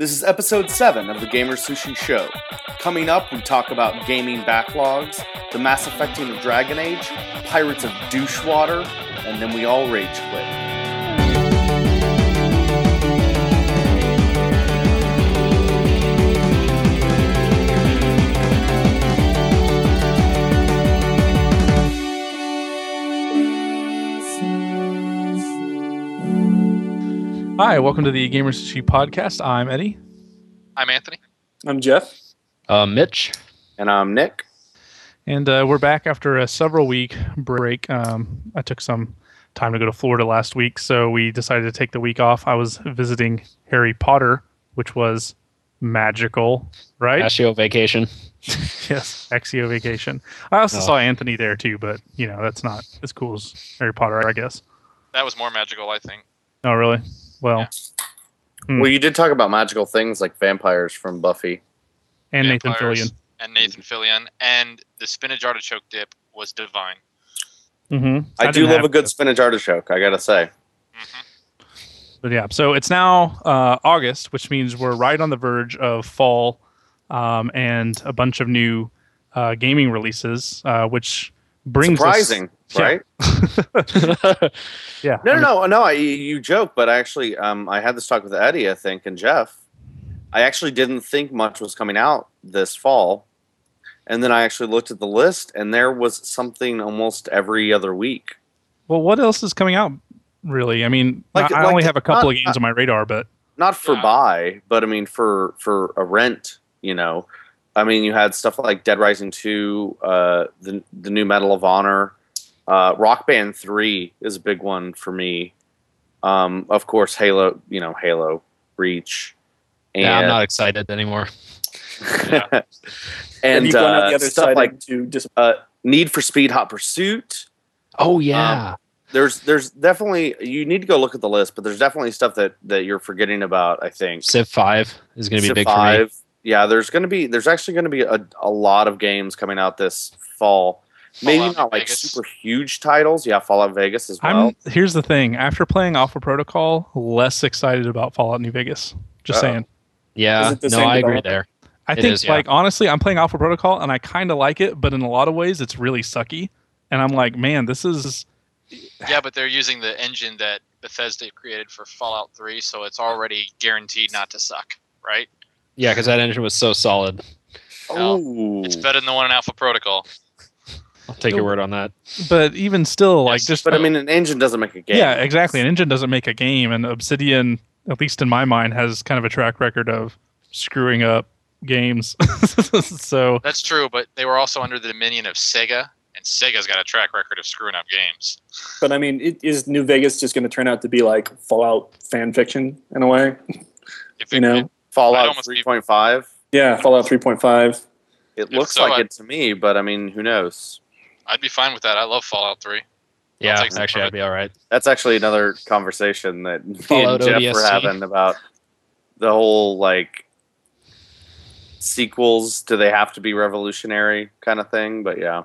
This is episode 7 of the GamerSushi Show. Coming up, we talk about gaming backlogs, the Mass Effecting of Dragon Age, Pirates of Douchewater, and then we all rage quit. Hi, welcome to the GamerSushi Podcast. I'm Eddie. I'm Anthony. I'm Jeff. Uh, Mitch. And I'm Nick. And uh, we're back after a several week break. Um, I took some time to go to Florida last week, so we decided to take the week off. I was visiting Harry Potter, which was magical, right? Accio vacation. yes, Accio vacation. I also Oh. saw Anthony there too, but you know that's not as cool as Harry Potter, I guess. That was more magical, I think. Oh, really? Well, Hmm. Well, you did talk about magical things like vampires from Buffy. and Nathan Vampires Fillion. And Nathan Fillion. And the spinach artichoke dip was divine. Mm-hmm. I, do love a good spinach artichoke, I gotta say. hmm But yeah, so it's now uh, August, which means we're right on the verge of fall um, and a bunch of new uh, gaming releases, uh, which brings Surprising, Yeah. right? Us, yeah, No, no, no, no. I, you joke, but actually, um, I had this talk with Eddie, I think, and Jeff. I actually didn't think much was coming out this fall, and then I actually looked at the list, and there was something almost every other week. Well, what else is coming out? Really, I mean, Like- I, I like only the- have a couple not- of games on my radar, but Not for Yeah. buy, but I mean for for a rent. You know, I mean you had stuff like Dead Rising two, uh, the the new Medal of Honor, uh, Rock Band three is a big one for me. Um, of course, Halo. You know, Halo Reach. And, yeah, I'm not excited anymore. Yeah. and you've gone out uh, the other stuff side like to just uh, Need for Speed Hot Pursuit. Oh yeah. There's there's definitely you need to go look at the list, but there's definitely stuff that that you're forgetting about. I think Civ Five is going to be Civ big for me. Five. Yeah, there's going to be there's actually going to be a, a lot of games coming out this fall. Maybe Fallout not like Vegas. super huge titles. Yeah, Fallout Vegas as well. I'm here's the thing: after playing Alpha Protocol, less excited about Fallout New Vegas. Just Uh-oh. saying. Yeah, Is it the no, I agree developer? there. I It think, is, yeah. like, honestly, I'm playing Alpha Protocol and I kind of like it, but in a lot of ways, it's really sucky. And I'm like, man, this is. Yeah, but they're using the engine that Bethesda created for Fallout 3, so it's already guaranteed not to suck, right? Yeah, because that engine was so solid. Oh, It's better than the one in Alpha Protocol. I'll take your word on that. But even still, like, Yes, just. but I mean, an engine doesn't make a game. yeah, exactly. An engine doesn't make a game, and Obsidian, at least in my mind, has kind of a track record of screwing up games. so, That's true, but they were also under the dominion of Sega, and Sega's got a track record of screwing up games. but I mean, it, is New Vegas just going to turn out to be like Fallout fan fiction in a way? If You it- know? I'd Fallout 3.5. Yeah, Fallout 3.5. It If looks so, like I- it to me, but I mean, who knows? I'd be fine with that. I love Fallout 3. Yeah, take actually, I'd be all right. That's actually another conversation that me and Jeff were having about the whole like sequels. Do they have to be revolutionary kind of thing? But yeah.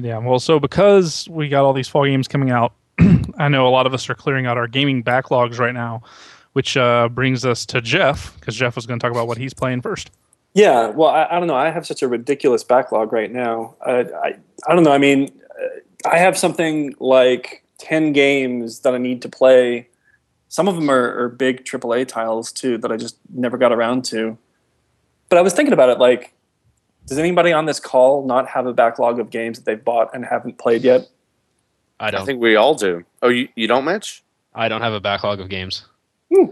yeah, well, so because we got all these fall games coming out, I know a lot of us are clearing out our gaming backlogs right now, which uh, brings us to Jeff, because Jeff was going to talk about what he's playing first. Yeah, well, I, I don't know. I have such a ridiculous backlog right now. I, I, I don't know. I mean, uh, I have something like 10 games that I need to play. Some of them are, are big AAA titles too that I just never got around to. But I was thinking about it like, does anybody on this call not have a backlog of games that they've bought and haven't played yet? I I don't. think we all do. Oh, you, you don't, Mitch? I don't have a backlog of games.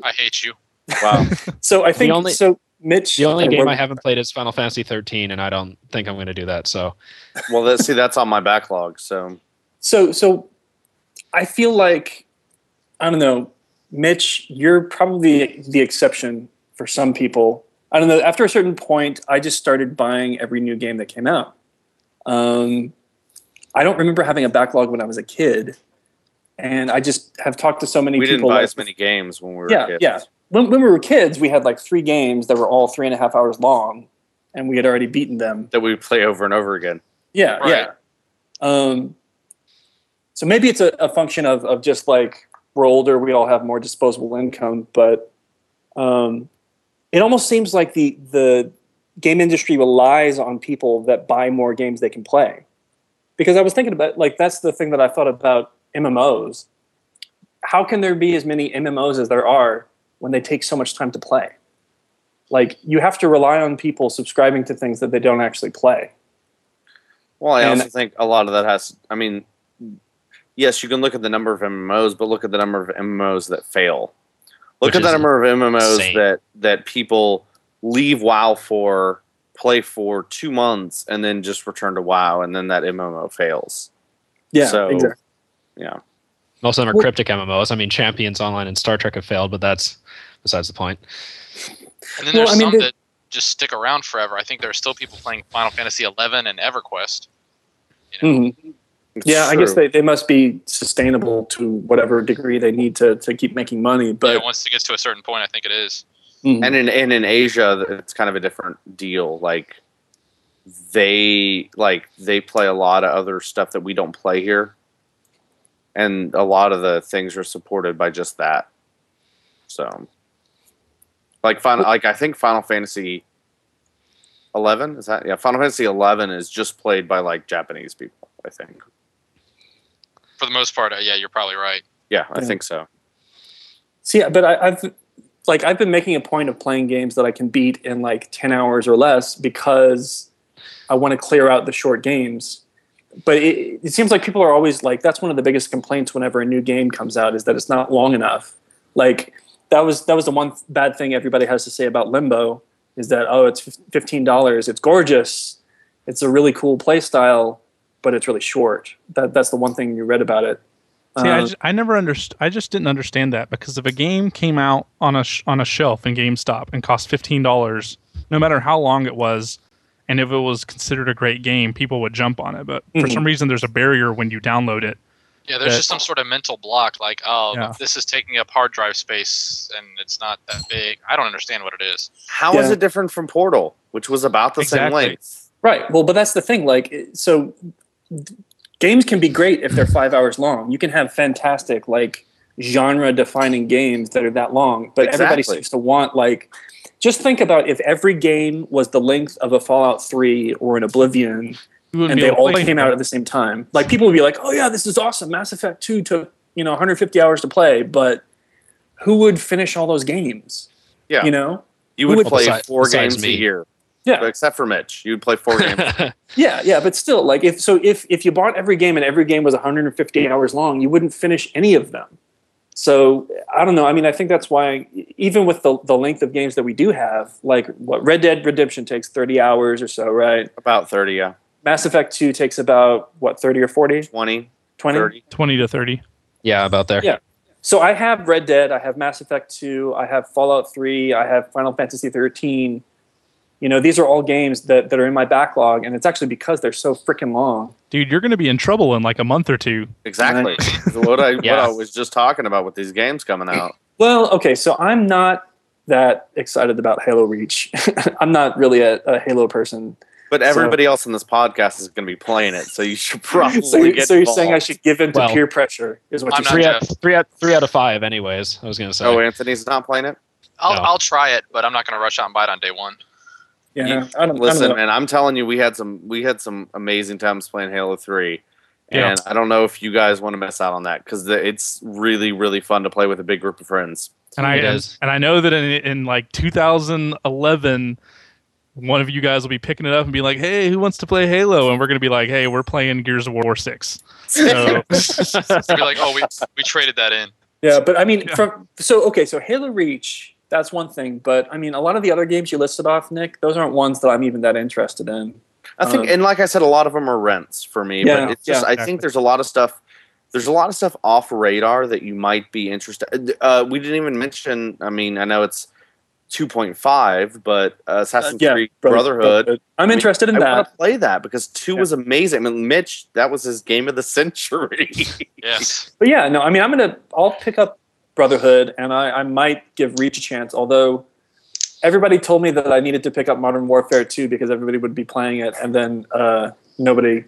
I hate you. Wow. So I think only- so. Mitch, The only game I haven't played is Final Fantasy 13, and I don't think I'm going to do that. So well, that, see, that's on my backlog. So So so I feel like I don't know, Mitch, you're probably the exception for some people. I don't know. After a certain point, I just started buying every new game that came out. Um, I don't remember having a backlog when I was a kid, and I just have talked to so many we didn't people. buy like- as many games when we were yeah, kids. yeah. When, when we were kids, we had like three games that were all three and a half hours long, and we had already beaten them. That we would play over and over again. Yeah, Right. yeah. Um, so maybe it's a, a function of, of just like we're older, we all have more disposable income, but um, it almost seems like the the game industry relies on people that buy more games they can play. Because I was thinking about like that's the thing that I thought about MMOs. How can there be as many MMOs as there are when they take so much time to play? Like you have to rely on people subscribing to things that they don't actually play. Well, I And- also think a lot of that has. I mean, yes, you can look at the number of MMOs, but look at the number of MMOs that fail. Look at the number of MMOs insane. that that people leave WoW for, play for two months, and then just return to WoW, and then that MMO fails. Yeah, So- exactly. Yeah. Most of them are Well- Cryptic MMOs. I mean, Champions Online and Star Trek have failed, but that's besides the point. And then Well, there's I mean, some that just stick around forever. I think there are still people playing Final Fantasy XI and EverQuest. You know? Mhm. Yeah, I guess they, they must be sustainable to whatever degree they need to, to keep making money. But yeah, once it gets to a certain point, I think it is. Mhm. and in and in Asia, it's kind of a different deal. Like they like they play a lot of other stuff that we don't play here, and a lot of the things are supported by just that. So, like final, like I think Final Fantasy eleven is that yeah Final Fantasy eleven is just played by like Japanese people. I think. For the most part, uh, yeah, you're probably right. Yeah, I Yeah. think so. See, but I, I've like I've been making a point of playing games that I can beat in like ten hours or less because I want to clear out the short games. But it, it seems like people are always like that's one of the biggest complaints whenever a new game comes out is that it's not long enough. Like that was that was the one bad thing everybody has to say about Limbo is that oh it's fifteen dollars it's gorgeous it's a really cool play style but it's really short. That that's the one thing you read about it. See, I, Um, just, I never underst- I just didn't understand that because if a game came out on a sh- on a shelf in GameStop and cost fifteen dollars, no matter how long it was, and if it was considered a great game, people would jump on it. But for Mhm. some reason, there's a barrier when you download it. Yeah, there's That- just some sort of mental block, like, oh, Yeah. this is taking up hard drive space and it's not that big. I don't understand what it is. How is Yeah. it different from Portal, which was about the same length? Right. Well, but that's the thing. Like, so games can be great if they're five hours long. You can have fantastic, like, genre defining games that are that long, but everybody seems to want, like, just think about if every game was the length of a Fallout 3 or an Oblivion and they all came out at the same time. Like, people would be like, oh, yeah, this is awesome. Mass Effect 2 took, you know, 150 hours to play, but who would finish all those games? Yeah. You know? You would would- play Besi- four besides games me. a year, Yeah. except for Mitch. You would play four games. Yeah, yeah, but still, like if so, if if you bought every game and every game was 150 hours long, you wouldn't finish any of them. So I don't know. I mean, I think that's why even with the the length of games that we do have, like what Red Dead Redemption takes 30 hours or so, right? About 30, yeah. Mass Effect 2 takes about what 30 or 40, 20, 20. 30. twenty to thirty. yeah, about there. Yeah. So I have Red Dead, I have Mass Effect 2, I have Fallout 3, I have Final Fantasy 13. You know, these are all games that, that are in my backlog, and it's actually because they're so freaking long. Dude, you're going to be in trouble in like a month or two. Exactly. what, I, Yeah. what I was just talking about with these games coming out. Well, okay, so I'm not that excited about Halo Reach. I'm not really a, a Halo person. But everybody else in this podcast is going to be playing it, so you should probably So, you, get so you're saying I should give in to Well, peer pressure? Is what I'm you're not Three saying? out, Jeff. three out, three out of five. Anyways, I was gonna say. Oh, Anthony's not playing it? I'll, No. I'll try it, but I'm not going to rush out and buy it on day one. Yeah, You- I don't, I don't Listen, know. man, I'm telling you, we had some we had some amazing times playing Halo Three, Yeah. and I don't know if you guys want to miss out on that because it's really really fun to play with a big group of friends. And I It and, is. and I know that in, in like 2011, one of you guys will be picking it up and be like, "Hey, who wants to play Halo?" And we're going to be like, "Hey, we're playing Gears of War 6." So be like, oh, we, we traded that in. Yeah, but I mean, Yeah. from so okay, so Halo Reach, that's one thing. But I mean, a lot of the other games you listed off, Nick, those aren't ones that I'm even that interested in. I think, Um, and like I said, a lot of them are rents for me. Yeah, but it's just, yeah, I think there's a lot of stuff. There's a lot of stuff off radar that you might be interested. Uh, we didn't even mention. I mean, I know it's 2.5, but uh, Assassin's yeah, Creed Brother- Brotherhood. I'm interested in I that. want to play that because two Yeah. was amazing. I mean, Mitch, that was his game of the century. Yes. But yeah, no, I mean, I'm gonna, I'll pick up Brotherhood, and I, I might give Reach a chance. Although everybody told me that I needed to pick up Modern Warfare 2 because everybody would be playing it, and then uh, nobody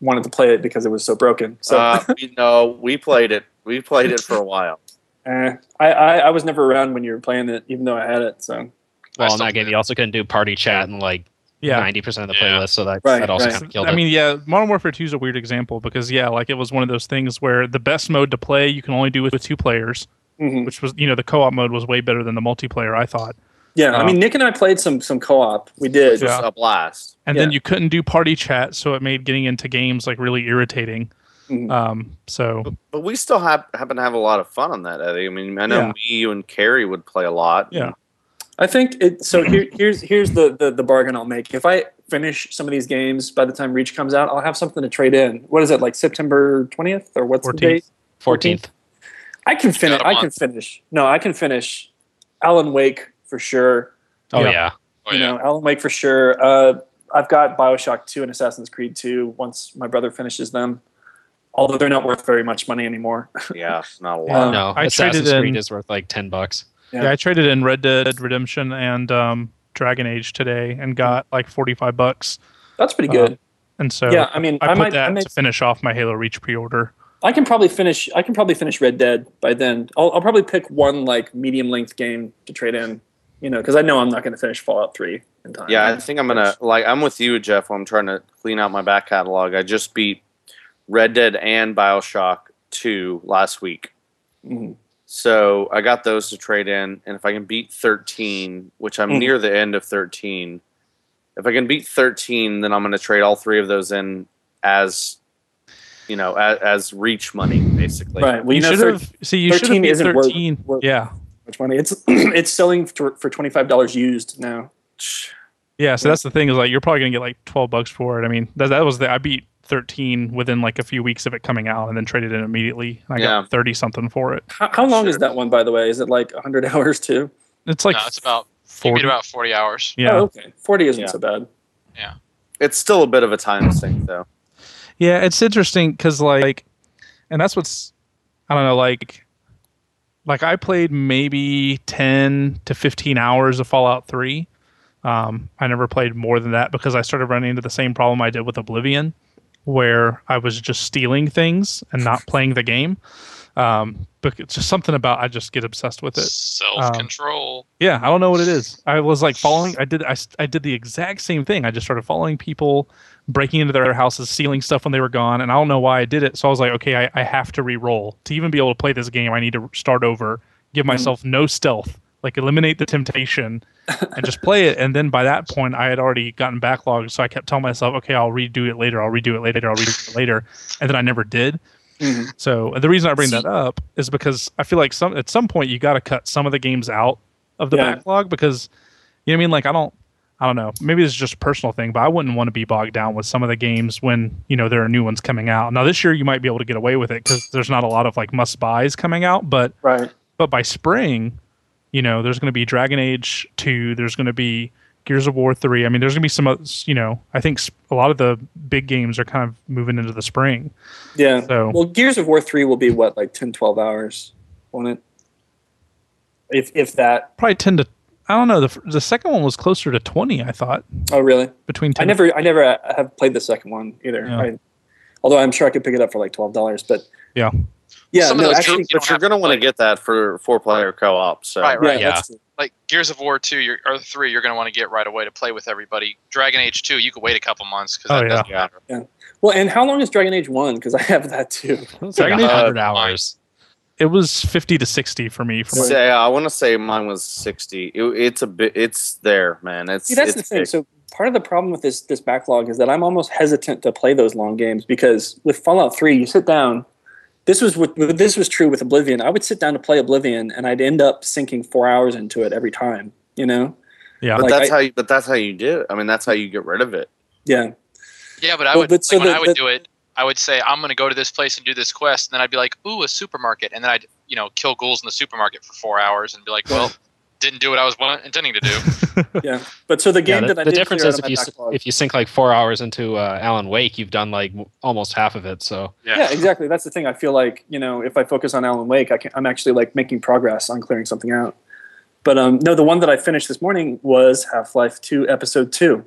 wanted to play it because it was so broken. So uh, we, no, we played it. We played it for a while. eh, I, I, I was never around when you were playing it, even though I had it. So well, in that game, you also couldn't do party chat and like Yeah. ninety percent of the Yeah. playlist, so that Right, that also right. kind of killed it. I mean, yeah, Modern Warfare 2 is a weird example because yeah, like it was one of those things where the best mode to play you can only do with, with two players, Mhm. which was you know the co-op mode was way better than the multiplayer I thought. Yeah, I Um, mean, Nick and I played some some co-op. We did. It was Yeah. a blast. And then you couldn't do party chat, so it made getting into games like really irritating. Mhm. Um, so But we still have, happen to have a lot of fun on that, Eddie. I mean, I know Yeah. me, you, and Carrie would play a lot. Yeah. I think it. So here, here's here's the, the the bargain I'll make. If I finish some of these games by the time Reach comes out, I'll have something to trade in. What is it like September twentieth or what's the date? Fourteenth. I can finish. I can finish. No, I can finish. Alan Wake for sure. Oh Yeah. yeah. Oh, you yeah. know, Alan Wake for sure. Uh, I've got Bioshock Two and Assassin's Creed Two. Once my brother finishes them, although they're not worth very much money anymore. Yeah, not a lot. Yeah. no, I Assassin's traded Creed in- is worth like ten bucks. Yeah. yeah. I traded in Red Dead Redemption and um, Dragon Age today and got like forty five bucks. That's pretty Uh, good. And so yeah, I mean, I, I, put might. that I, might to finish off my Halo Reach pre-order. I can probably finish. I can probably finish Red Dead by then. I'll, I'll probably pick one like medium length game to trade in. You know, because I know I'm not going to finish Fallout Three in time. Yeah, I think I'm gonna like. I'm with you, Jeff. When I'm trying to clean out my back catalog. I just beat Red Dead and Bioshock Two last week, Mhm. so I got those to trade in. And if I can beat 13, which I'm Mhm. near the end of 13, if I can beat 13, then I'm gonna trade all three of those in as, you know, as, as reach money, basically. Right. Well, you, you know, should thir- have see you should have 13 isn't worth- worth- yeah, much money. It's it's selling for, for twenty five dollars used now. yeah. So Yeah. that's the thing is like you're probably gonna get like twelve bucks for it. I mean that that was the I beat thirteen within like a few weeks of it coming out and then traded in immediately. And I Yeah. got thirty something for it. How, how long is that one, by the way? Is it like hundred hours too? It's like no, it's about forty. about forty hours. yeah. Oh, okay. Forty isn't Yeah. so bad. Yeah. It's still a bit of a time sink, though. Yeah, it's interesting because like, and that's what's, I don't know, like, like I played maybe ten to fifteen hours of Fallout Three. Um, I never played more than that because I started running into the same problem I did with Oblivion, where I was just stealing things and not playing the game. Um, but it's just something about I just get obsessed with it. Self control. Yeah, I don't know what it is. I was like following. I did. I, I did the exact same thing. I just started following people, breaking into their houses, stealing stuff when they were gone, and I don't know why I did it. So I was like, okay, I, I have to re-roll to even be able to play this game. I need to start over, give myself no stealth, like eliminate the temptation, and just play it. And then by that point, I had already gotten backlogged, so I kept telling myself, okay, I'll redo it later. I'll redo it later. I'll redo it later, and then I never did. Mhm. So the reason I bring that up is because I feel like some at some point you got to cut some of the games out of the Yeah. backlog because you know what I mean. Like I don't, I don't know. Maybe it's just a personal thing, but I wouldn't want to be bogged down with some of the games when you know there are new ones coming out. Now this year you might be able to get away with it because there's not a lot of like must buys coming out, but Right. but by spring, you know, there's going to be Dragon Age two. There's going to be Gears of War three. I mean, there's going to be some, you know, I think a lot of the big games are kind of moving into the spring. Yeah. So Well, Gears of War three will be what like 10, 12 hours, won't it? If if that. probably 10 to i don't know the, the second one was closer to 20 i thought Oh, really? between 10 I never I never uh, have played the second one either. Yeah. I, although I'm sure I could pick it up for like twelve dollars, but Yeah. yeah. Some no, those actually, jokes But you're gonna want to get that for four player co-op. So Right, right. yeah, yeah. That's true. Like Gears of War two, you're, or three, you're going to want to get right away to play with everybody. Dragon Age two, you could wait a couple months because Oh, that yeah. doesn't Yeah. matter. Well, and how long is Dragon Age one? Because I have that too. It's like Dragon Age- hundred Uh, hours. it was 50 to 60 for me from Right. Say, I want to say mine was sixty. It, it's a bit. It's there, man. It's See, that's it's the thing. big. So part of the problem with this this backlog is that I'm almost hesitant to play those long games because with Fallout Three, you sit down. This was what this was true with Oblivion. I would sit down to play Oblivion, and I'd end up sinking four hours into it every time. You know? yeah but like, that's I- how. You, but that's how you do it. I mean, that's how you get rid of it. Yeah. Yeah, but I Well, would but so like, when the- I would the- do it. I would say I'm going to go to this place and do this quest, and then I'd be like, "Ooh, a supermarket," and then I'd you know kill ghouls in the supermarket for four hours and be like, "Well, didn't do what I was wa- intending to do." Yeah. But so the game Yeah, the, that I the did difference is if you backlog- if you sink like four hours into uh, Alan Wake, you've done like almost half of it. So yeah. exactly. That's the thing. I feel like you know if I focus on Alan Wake, I can, I'm actually like making progress on clearing something out. But um, no, the one that I finished this morning was Half Life Two Episode Two.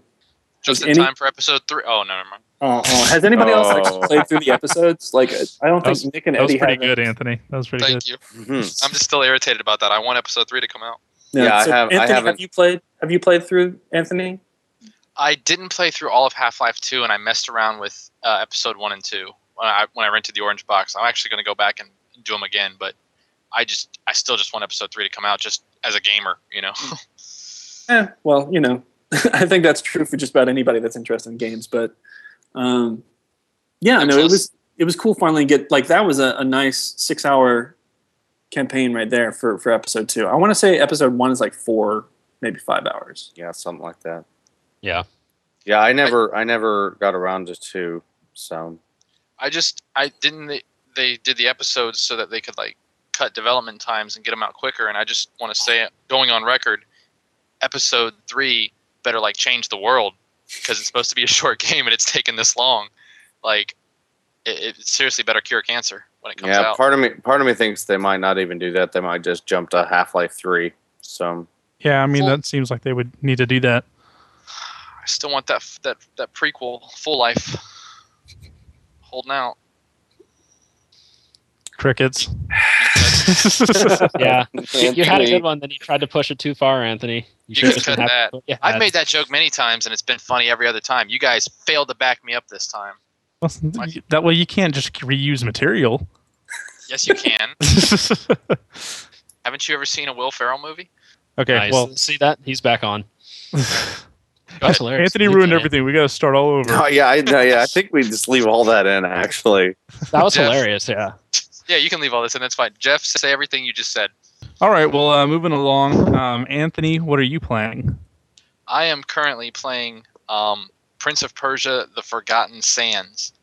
Just in Any- time for episode three. Oh, no, never mind. Oh, oh. has anybody else Oh. actually played through the episodes? Like, I don't That think was- Nick and Eddie. that was pretty have. good anthony that was pretty Thank good Thank you. Mhm. I'm just still irritated about that. I want episode three to come out. Yeah, I have- Anthony, haven't- have you played? Have you played through Anthony? I didn't play through all of Half Life 2, and I messed around with uh, episode 1 and 2 when I, when I rented the Orange Box. I'm actually going to go back and do them again, but I just I still just want episode 3 to come out just as a gamer, you know? Eh, well, you know, I think that's true for just about anybody that's interested in games. But um, yeah, no, it was it was cool finally get like that was a, a nice six hour campaign right there for for episode two. I want to say episode one is like four, maybe five hours. Yeah, something like that. Yeah. Yeah, I never, I never got around to two. So I just I didn't they, they did the episodes so that they could like cut development times and get them out quicker and I just want to say going on record episode 3 better like change the world because it's supposed to be a short game and it's taken this long like it, it seriously better cure cancer when it comes yeah, out part of me, part of me thinks they might not even do that. They might just jump to Half Life Three. So Yeah, I mean Full- that seems like they would need to do that. I still want that that that prequel full life holding out Crickets. Yeah. You, you had a good one, then you tried to push it too far, Anthony. You should've can cut that. with what you I've made that joke many times and it's been funny every other time you guys failed to back me up this time Well, that way you can't just reuse material. yes you can haven't you ever seen a Will Ferrell movie okay, Nice. well, see that he's back on. That's hilarious. Anthony Leave ruined that everything. We got to start all over. Oh yeah, I, no, yeah. I think we just leave all that in. Actually, That was Jeff. hilarious. Yeah. Yeah, you can leave all this and that's fine. Jeff, say everything you just said. All right, well, uh, moving along. Um, Anthony, what are you playing? I am currently playing um, Prince of Persia: The Forgotten Sands,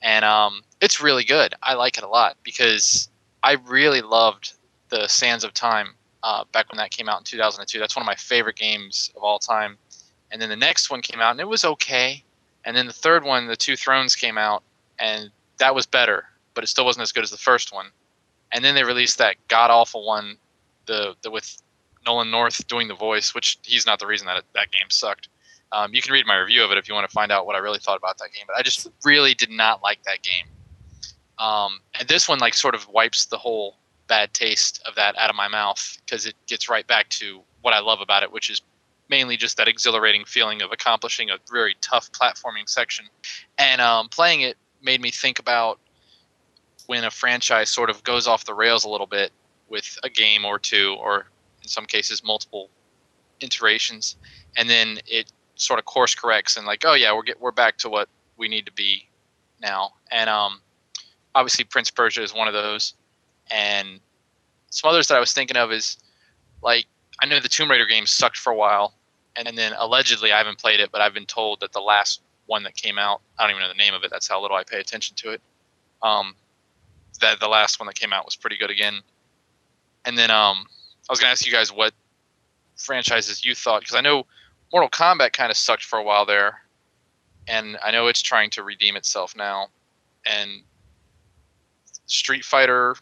and um, it's really good. I like it a lot because I really loved the Sands of Time uh, back when that came out in 2002. That's one of my favorite games of all time. And then the next one came out and it was okay. And then the third one, The Two Thrones, came out and that was better, but it still wasn't as good as the first one. And then they released that god awful one, the, the with Nolan North doing the voice, which he's not the reason that it, that game sucked. Um, you can read my review of it if you want to find out what I really thought about that game. But I just really did not like that game. Um, and this one like sort of wipes the whole bad taste of that out of my mouth because it gets right back to what I love about it, which is mainly just that exhilarating feeling of accomplishing a very tough platforming section. And um, playing it made me think about when a franchise sort of goes off the rails a little bit with a game or two, or in some cases multiple iterations, and then it sort of course corrects and like, oh yeah, we're get, we're back to what we need to be now. And um, obviously, Prince Persia is one of those, and some others that I was thinking of is like I know the Tomb Raider games sucked for a while, and, then allegedly I haven't played it, but I've been told that the last one that came out, I don't even know the name of it. That's how little I pay attention to it. Um, that the last one that came out was pretty good again. And then um, I was gonna ask you guys what franchises you thought because I know Mortal Kombat kind of sucked for a while there, and I know it's trying to redeem itself now. And Street Fighter,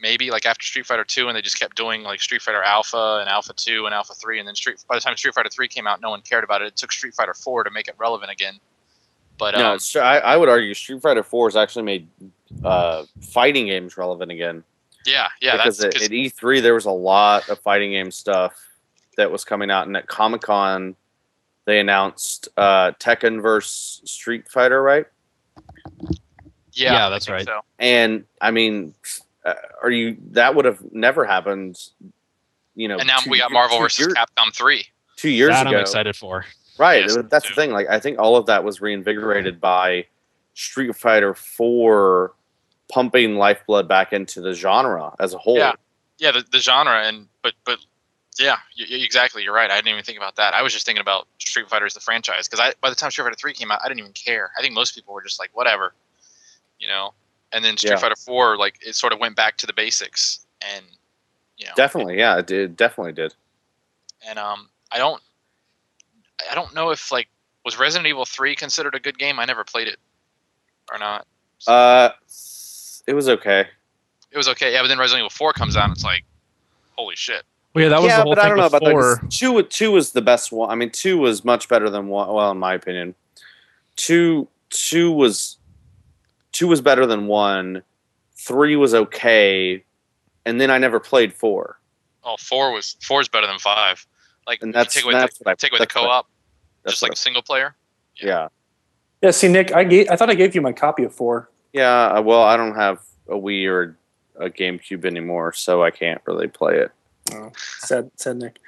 maybe like after Street Fighter Two, and they just kept doing like Street Fighter Alpha and Alpha Two and Alpha Three, and then Street. By the time Street Fighter Three came out, no one cared about it. It took Street Fighter Four to make it relevant again. But um, no, it's, I, I would argue Street Fighter Four has actually made uh, fighting games relevant again. yeah, yeah, because that's at E3 there was a lot of fighting game stuff that was coming out, and at Comic Con they announced uh, Tekken versus Street Fighter, right? yeah, Yeah, that's right. So. And I mean, uh, are you that would have never happened? You know, And now two we got year- Marvel two versus year- Capcom Three. two years that ago. I'm excited for. Right. Yes, that's too. the thing. Like I think all of that was reinvigorated by Street Fighter 4 pumping lifeblood back into the genre as a whole. Yeah. Yeah, the, the genre and but but yeah, exactly. You're right. I didn't even think about that. I was just thinking about Street Fighter as the franchise because I by the time Street Fighter Three came out, I didn't even care. I think most people were just like whatever, you know. And then Street Yeah. Fighter Four, like it sort of went back to the basics, and you know, Definitely, yeah, it did definitely did. and um, I don't, I don't know if like was Resident Evil Three considered a good game. I never played it, or not. Uh it was okay. It was okay. Yeah, but then Resident Evil Four comes out, and it's like, holy shit. Well, yeah, that was yeah, the whole but I don't know about that. before. 'cause Two, two was the best one. I mean, two was much better than one. Well, in my opinion, two, two was, two was better than one. Three was okay, and then I never played four. Oh, four was four is better than five. Like And if that's take away that's the, I take away the that's what co-op, that's just what like single player. I- yeah. Yeah, see, Nick, I gave, I thought I gave you my copy of four. Yeah, uh, well, I don't have a Wii or a GameCube anymore, so I can't really play it. Oh, said said Nick.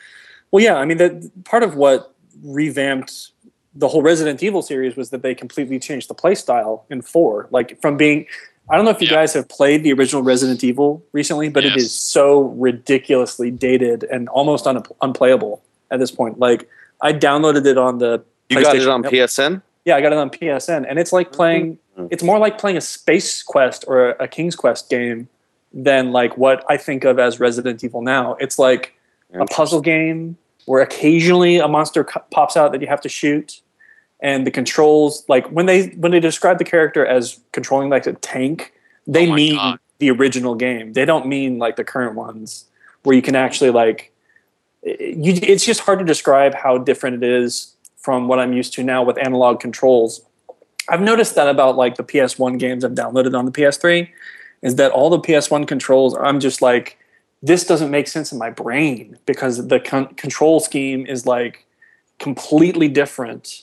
Well, yeah, I mean, that part of what revamped the whole Resident Evil series was that they completely changed the play style in four. Like from being, I don't know if you Yeah. guys have played the original Resident Evil recently, but it Yes. is so ridiculously dated and almost un- unplayable at this point. Like I downloaded it on the You got it on Network. PSN? Yeah, I got it on PSN, and it's like playing. Mhm. It's more like playing a Space Quest or a King's Quest game than like what I think of as Resident Evil now. It's like a puzzle game where occasionally a monster co- pops out that you have to shoot, and the controls like when they when they describe the character as controlling like a tank, they Oh mean God. the original game. They don't mean like the current ones where you can actually like. You, it's just hard to describe how different it is from what I'm used to now with analog controls. I've noticed that about like the PS1 games I've downloaded on the PS3 is that all the PS1 controls I'm just like this doesn't make sense in my brain because the con- control scheme is like completely different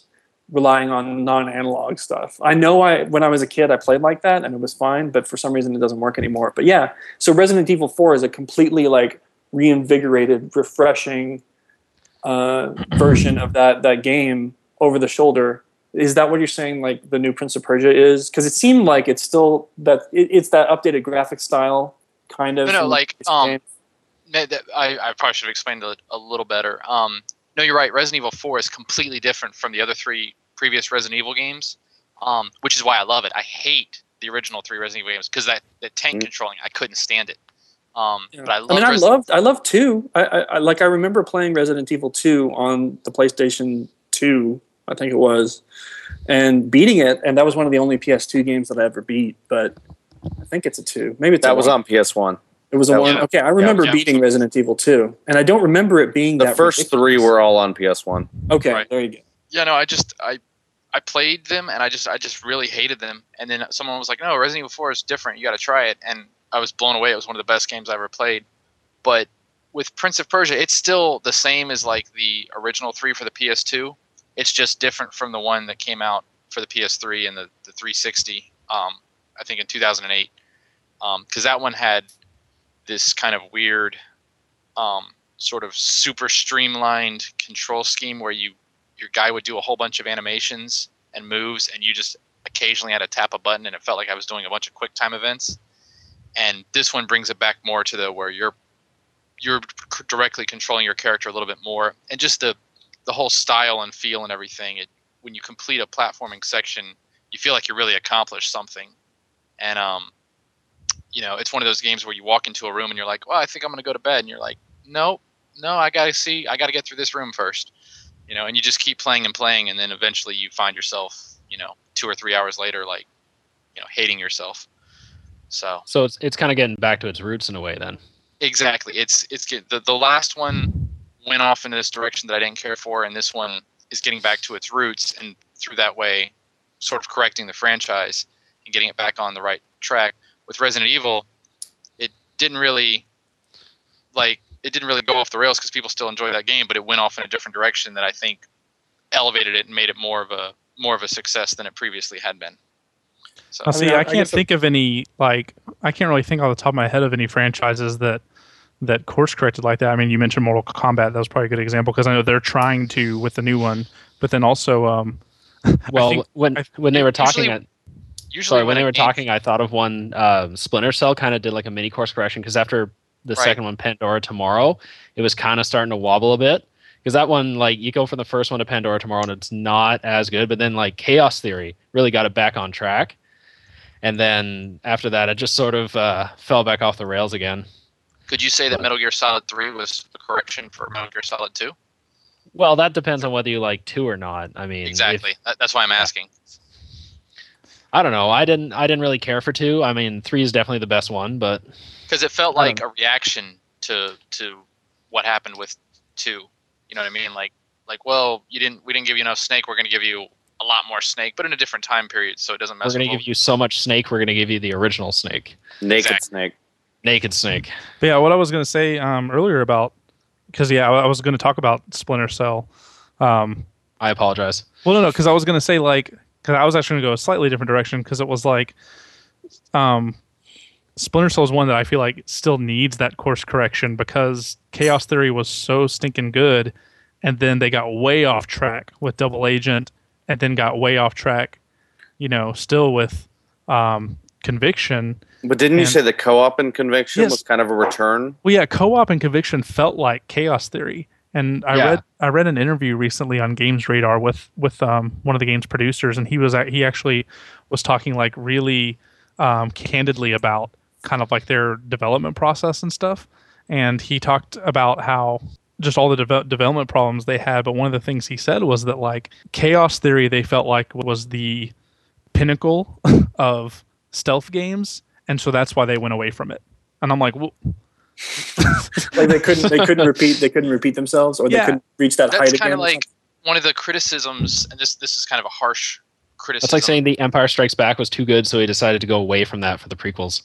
relying on non-analog stuff. I know I when I was a kid I played like that and it was fine but for some reason it doesn't work anymore. But yeah, so Resident Evil 4 is a completely like reinvigorated, refreshing uh, version of that that game over the shoulder. Is that what you're saying? Like the new Prince of Persia is? Because it seemed like it's still that it, it's that updated graphic style kind of. No, no, like, um. No, that- I, I probably should have explained it a little better. Um, no, you're right. Resident Evil 4 is completely different from the other three previous Resident Evil games, um, which is why I love it. I hate the original three Resident Evil games because that, that tank Mm. controlling, I couldn't stand it. Um, Yeah. But I love I mean, I Resident- loved I loved two. I, I, I like I remember playing Resident Evil two on the PlayStation two, I think it was, and beating it. And that was one of the only PS2 games that I ever beat. But I think it's a two. Maybe it's a That was one. on PS1. It was a that one. was- okay, I remember yeah. beating Resident Evil two, and I don't remember it being The that first ridiculous. three were all on PS1. Okay, Right. there you go. yeah, no, I just I I played them and I just I just really hated them. And then someone was like, "No, Resident Evil 4 is different. You got to try it." And I was blown away. It was one of the best games I ever played. But with Prince of Persia, it's still the same as like the original three for the PS2. It's just different from the one that came out for the PS3 and the, the 360. Um, I think in 2008, because that one had this kind of weird, um, sort of super streamlined control scheme where you your guy would do a whole bunch of animations and moves, and you just occasionally had to tap a button, and it felt like I was doing a bunch of quick time events. And this one brings it back more to the where you're you're directly controlling your character a little bit more, and just the the whole style and feel and everything. It when you complete a platforming section, you feel like you really accomplished something, and um, you know, it's one of those games where you walk into a room and you're like, well, I think I'm gonna go to bed, and you're like, nope, no, I gotta see, I gotta get through this room first you know, and you just keep playing and playing, and then eventually you find yourself, you know, two or three hours later, like, you know, hating yourself. So So it's it's kind of getting back to its roots in a way then. exactly, it's it's the the last one went off in this direction that I didn't care for, and this one is getting back to its roots, and through that way, sort of correcting the franchise and getting it back on the right track. With Resident Evil, it didn't really like it didn't really go off the rails because people still enjoy that game, but it went off in a different direction that I think elevated it and made it more of a more of a success than it previously had been. So Now, I see, mean, I, I- I can't guess the- think of any like I can't really think off the top of my head of any franchises that that course corrected like that. I mean, you mentioned Mortal Kombat; that was probably a good example because I know they're trying to with the new one, but then also, um, Well, think- when I- when they were talking, usually- at, usually sorry, when they were game- talking, I thought of one. Uh, Splinter Cell kind of did like a mini course correction because after the Right. second one, Pandora Tomorrow, it was kind of starting to wobble a bit. Because that one, like, you go from the first one to Pandora Tomorrow, and it's not as good. But then, like, Chaos Theory really got it back on track. And then after that, it just sort of uh, fell back off the rails again. Could you say that Metal Gear Solid Three was a correction for Metal Gear Solid Two? Well, that depends on whether you like two or not. I mean, Exactly. That, that's why I'm asking. I don't know. I didn't. I didn't really care for two. I mean, three is definitely the best one, but because it felt like a reaction to to what happened with two. You know what I mean? Like like well, you didn't we didn't give you enough snake. We're going to give you a lot more snake, but in a different time period, so it doesn't matter. we're going to give you so much snake. We're going to give you the original snake. Naked Exactly. Snake. Naked Snake. But yeah, what I was going to say um, earlier about because yeah, I I was going to talk about Splinter Cell. Um, I apologize. well, no, no, because I was going to say like because I was actually going to go a slightly different direction because it was like, um, Splinter Cell is one that I feel like still needs that course correction because Chaos Theory was so stinking good, and then they got way off track with Double Agent, and then got way off track, you know, still with um, Conviction. But didn't you say the co-op in Conviction Yes. was kind of a return? Well, yeah, co-op and Conviction felt like Chaos Theory, and I Yeah. read I read an interview recently on GamesRadar with with um, one of the game's producers, and he was he actually was talking like really um, candidly about kind of like their development process and stuff, and he talked about how just all the deve- development problems they had, but one of the things he said was that like Chaos Theory they felt like was the pinnacle of stealth games, and so that's why they went away from it. And I'm like, well, Like they couldn't they couldn't repeat they couldn't repeat themselves or they couldn't reach that height That's again. kind of like one of the criticisms, and this this is kind of a harsh criticism. That's like saying The Empire Strikes Back was too good, so he decided to go away from that for the prequels.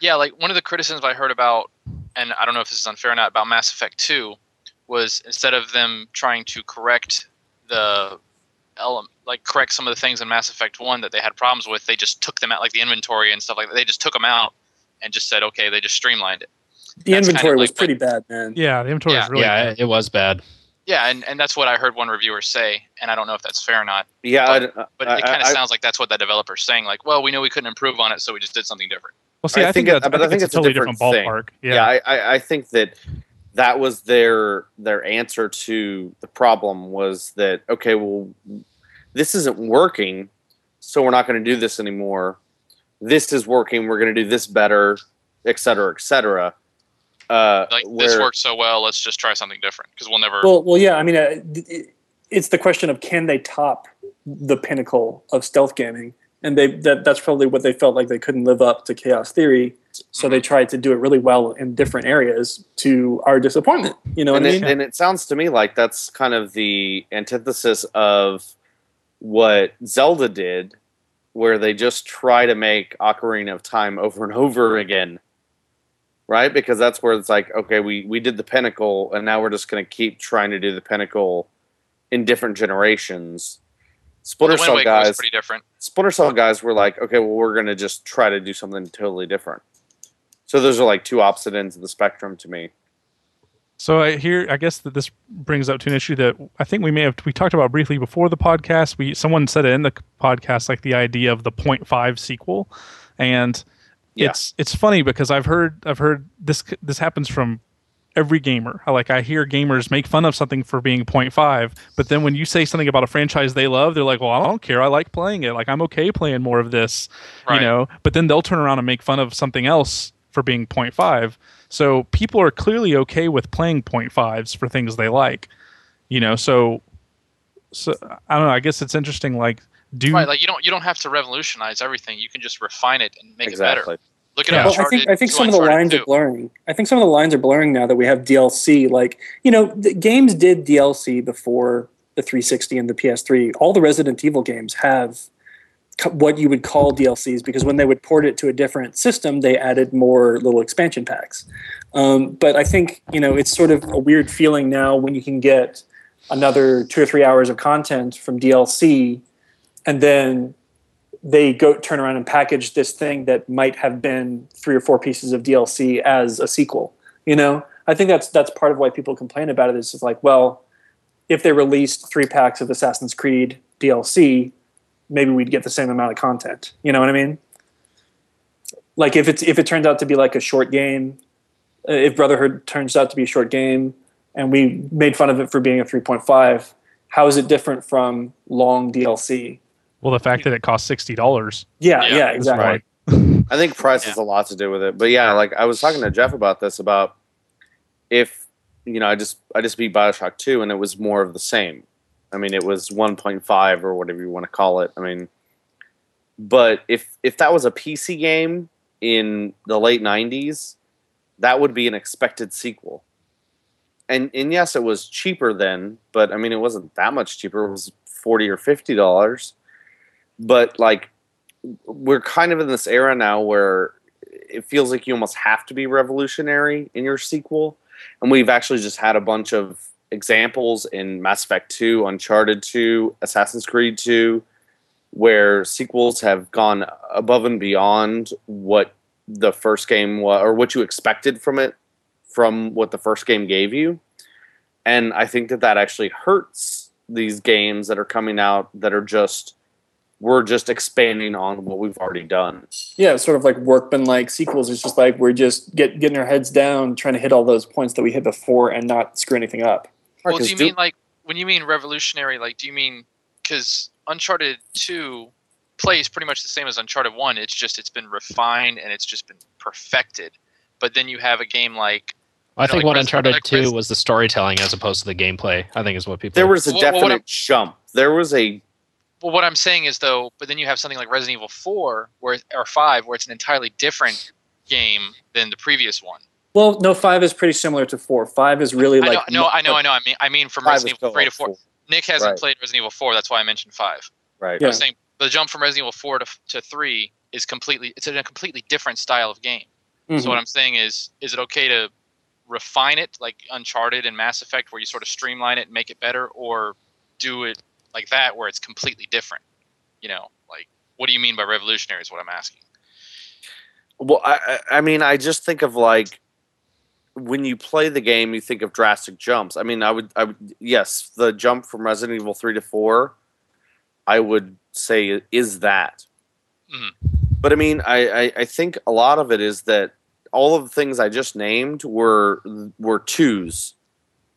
yeah, like one of the criticisms I heard about, and I don't know if this is unfair or not, about Mass Effect Two, was instead of them trying to correct the element, like correct some of the things in Mass Effect One that they had problems with, they just took them out, like the inventory and stuff like that. They just took them out and just said, okay, they just streamlined it. the that's kind inventory of was like pretty bad, man. Yeah, the inventory Yeah. is really yeah, bad. it, it was bad. Yeah, and, and that's what I heard one reviewer say, and I don't know if that's fair or not. Yeah, But- I- But uh, it kind of sounds like that's what the developer's saying. Like, well, we know we couldn't improve on it, so we just did something different. Well, see, I I, think think, that's, but I think it's, a totally different, thing. ballpark. yeah, Yeah, I, I, I think that that was their their answer to the problem was that okay, well, this isn't working, so we're not going to do this anymore. This is working. We're going to do this better, et cetera, et cetera. Uh, Like, this where- worked so well, let's just try something different because we'll never. Well, well, yeah. I mean, uh, it- it's the question of can they top the pinnacle of stealth gaming, and they that that's probably what they felt like they couldn't live up to Chaos Theory, so Mm-hmm. they tried to do it really well in different areas to our disappointment. You know what and, I it, mean? and it sounds to me like that's kind of the antithesis of what Zelda did, where they just try to make Ocarina of Time over and over again. Right? Because that's where it's like, okay, we, we did the pinnacle, and now we're just going to keep trying to do the pinnacle in different generations. Splinter Wind Cell guys, pretty different. Splinter Cell guys were like, okay, well, we're going to just try to do something totally different. So those are like two opposite ends of the spectrum to me. So I hear, I guess that this brings up to an issue that I think we may have we talked about briefly before the podcast. We someone said it in the podcast, like the idea of the 0.5 sequel, and Yeah. it's it's funny because I've heard I've heard this this happens from every gamer. I Like I hear gamers make fun of something for being 0.5, but then when you say something about a franchise they love, they're like, "Well, I don't care. I like playing it. Like I'm okay playing more of this." Right. you know but then they'll turn around and make fun of something else for being 0.5 so people are clearly okay with playing 0.5s for things they like you know so so i don't know i guess it's interesting like do Right, like you don't you don't have to revolutionize everything. You can just refine it and make it better. Look at Yeah. Well, I think I think to some of the lines 2. are blurring. I think some of the lines are blurring now that we have DLC. Like you know, the games did DLC before the 360 and the PS3. All the Resident Evil games have co- what you would call DLCs because when they would port it to a different system, they added more little expansion packs. Um, but I think you know it's sort of a weird feeling now when you can get another two or three hours of content from DLC, and then they go turn around and package this thing that might have been three or four pieces of DLC as a sequel. You know, I think that's that's part of why people complain about it. Is like, well, if they released three packs of Assassin's Creed DLC, maybe we'd get the same amount of content. You know what I mean? Like if it's if it turns out to be like a short game, uh, if Brotherhood turns out to be a short game, and we made fun of it for being a three point five, how is it different from long DLC? well the fact that it costs $60 Yeah, Yeah, yeah, that's exactly. I think price has a lot to do with it. But yeah, like I was talking to Jeff about this about if you know, I just I just beat Bioshock two and it was more of the same. I mean, it was one point five or whatever you want to call it. I mean, but if if that was a PC game in the late nineties, that would be an expected sequel. And and yes, it was cheaper then, but I mean, it wasn't that much cheaper. It was forty or fifty dollars. But like we're kind of in this era now where it feels like you almost have to be revolutionary in your sequel. And we've actually just had a bunch of examples in Mass Effect 2, Uncharted 2, Assassin's Creed 2, where sequels have gone above and beyond what the first game was or what you expected from it from what the first game gave you. And I think that that actually hurts these games that are coming out that are just we're just expanding on what we've already done. Yeah, sort of like workman like sequels. It's just like we're just get, getting our heads down, trying to hit all those points that we hit before and not screw anything up. Well, do you mean like when you mean revolutionary? Like, do you mean because Uncharted Two plays pretty much the same as Uncharted One? It's just it's been refined and it's just been perfected. But then you have a game like I think like what Res- Uncharted like 2 Res- was the storytelling as opposed to the gameplay. I think is what people. There was a Well, well, definite I'm- jump. There was a Well, what I'm saying is though, but then you have something like Resident Evil 4 where or 5 where it's an entirely different game than the previous one. Well, no, five is pretty similar to four. Five is really I know, like no, I know, I know. I mean, I mean from Resident Evil 3 to still 4. Nick hasn't Right. played Resident Evil 4. That's why I mentioned 5. right. Yeah. I was saying the jump from Resident Evil 4 to, to 3 is completely it's in a completely different style of game. Mhm. So what I'm saying is is it okay to refine it like Uncharted and Mass Effect where you sort of streamline it and make it better or do it like that where it's completely different? You know, like what do you mean by revolutionary is what I'm asking. Well, I, I I mean, I just think of like when you play the game, you think of drastic jumps. I mean, I would, I would, yes, the jump from Resident Evil three to four, I would say is that. Mhm. But I mean, I, I, I think a lot of it is that all of the things I just named were were twos.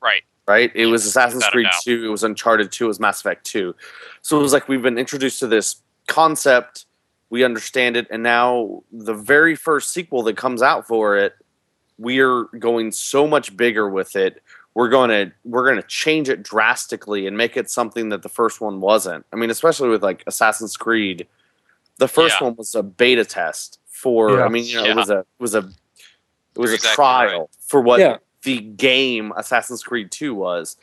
Right. right? It was Assassin's Creed 2, it was Uncharted 2, it was Mass Effect 2. So it was like we've been introduced to this concept, we understand it, and now the very first sequel that comes out for it, we're going so much bigger with it. We're going to we're going to change it drastically and make it something that the first one wasn't. I mean, especially with like Assassin's Creed, the first Yeah. one was a beta test for. Yeah. I mean, you know, Yeah. it was a it was a it was You're a exactly trial for what Yeah. the game Assassin's Creed 2 was.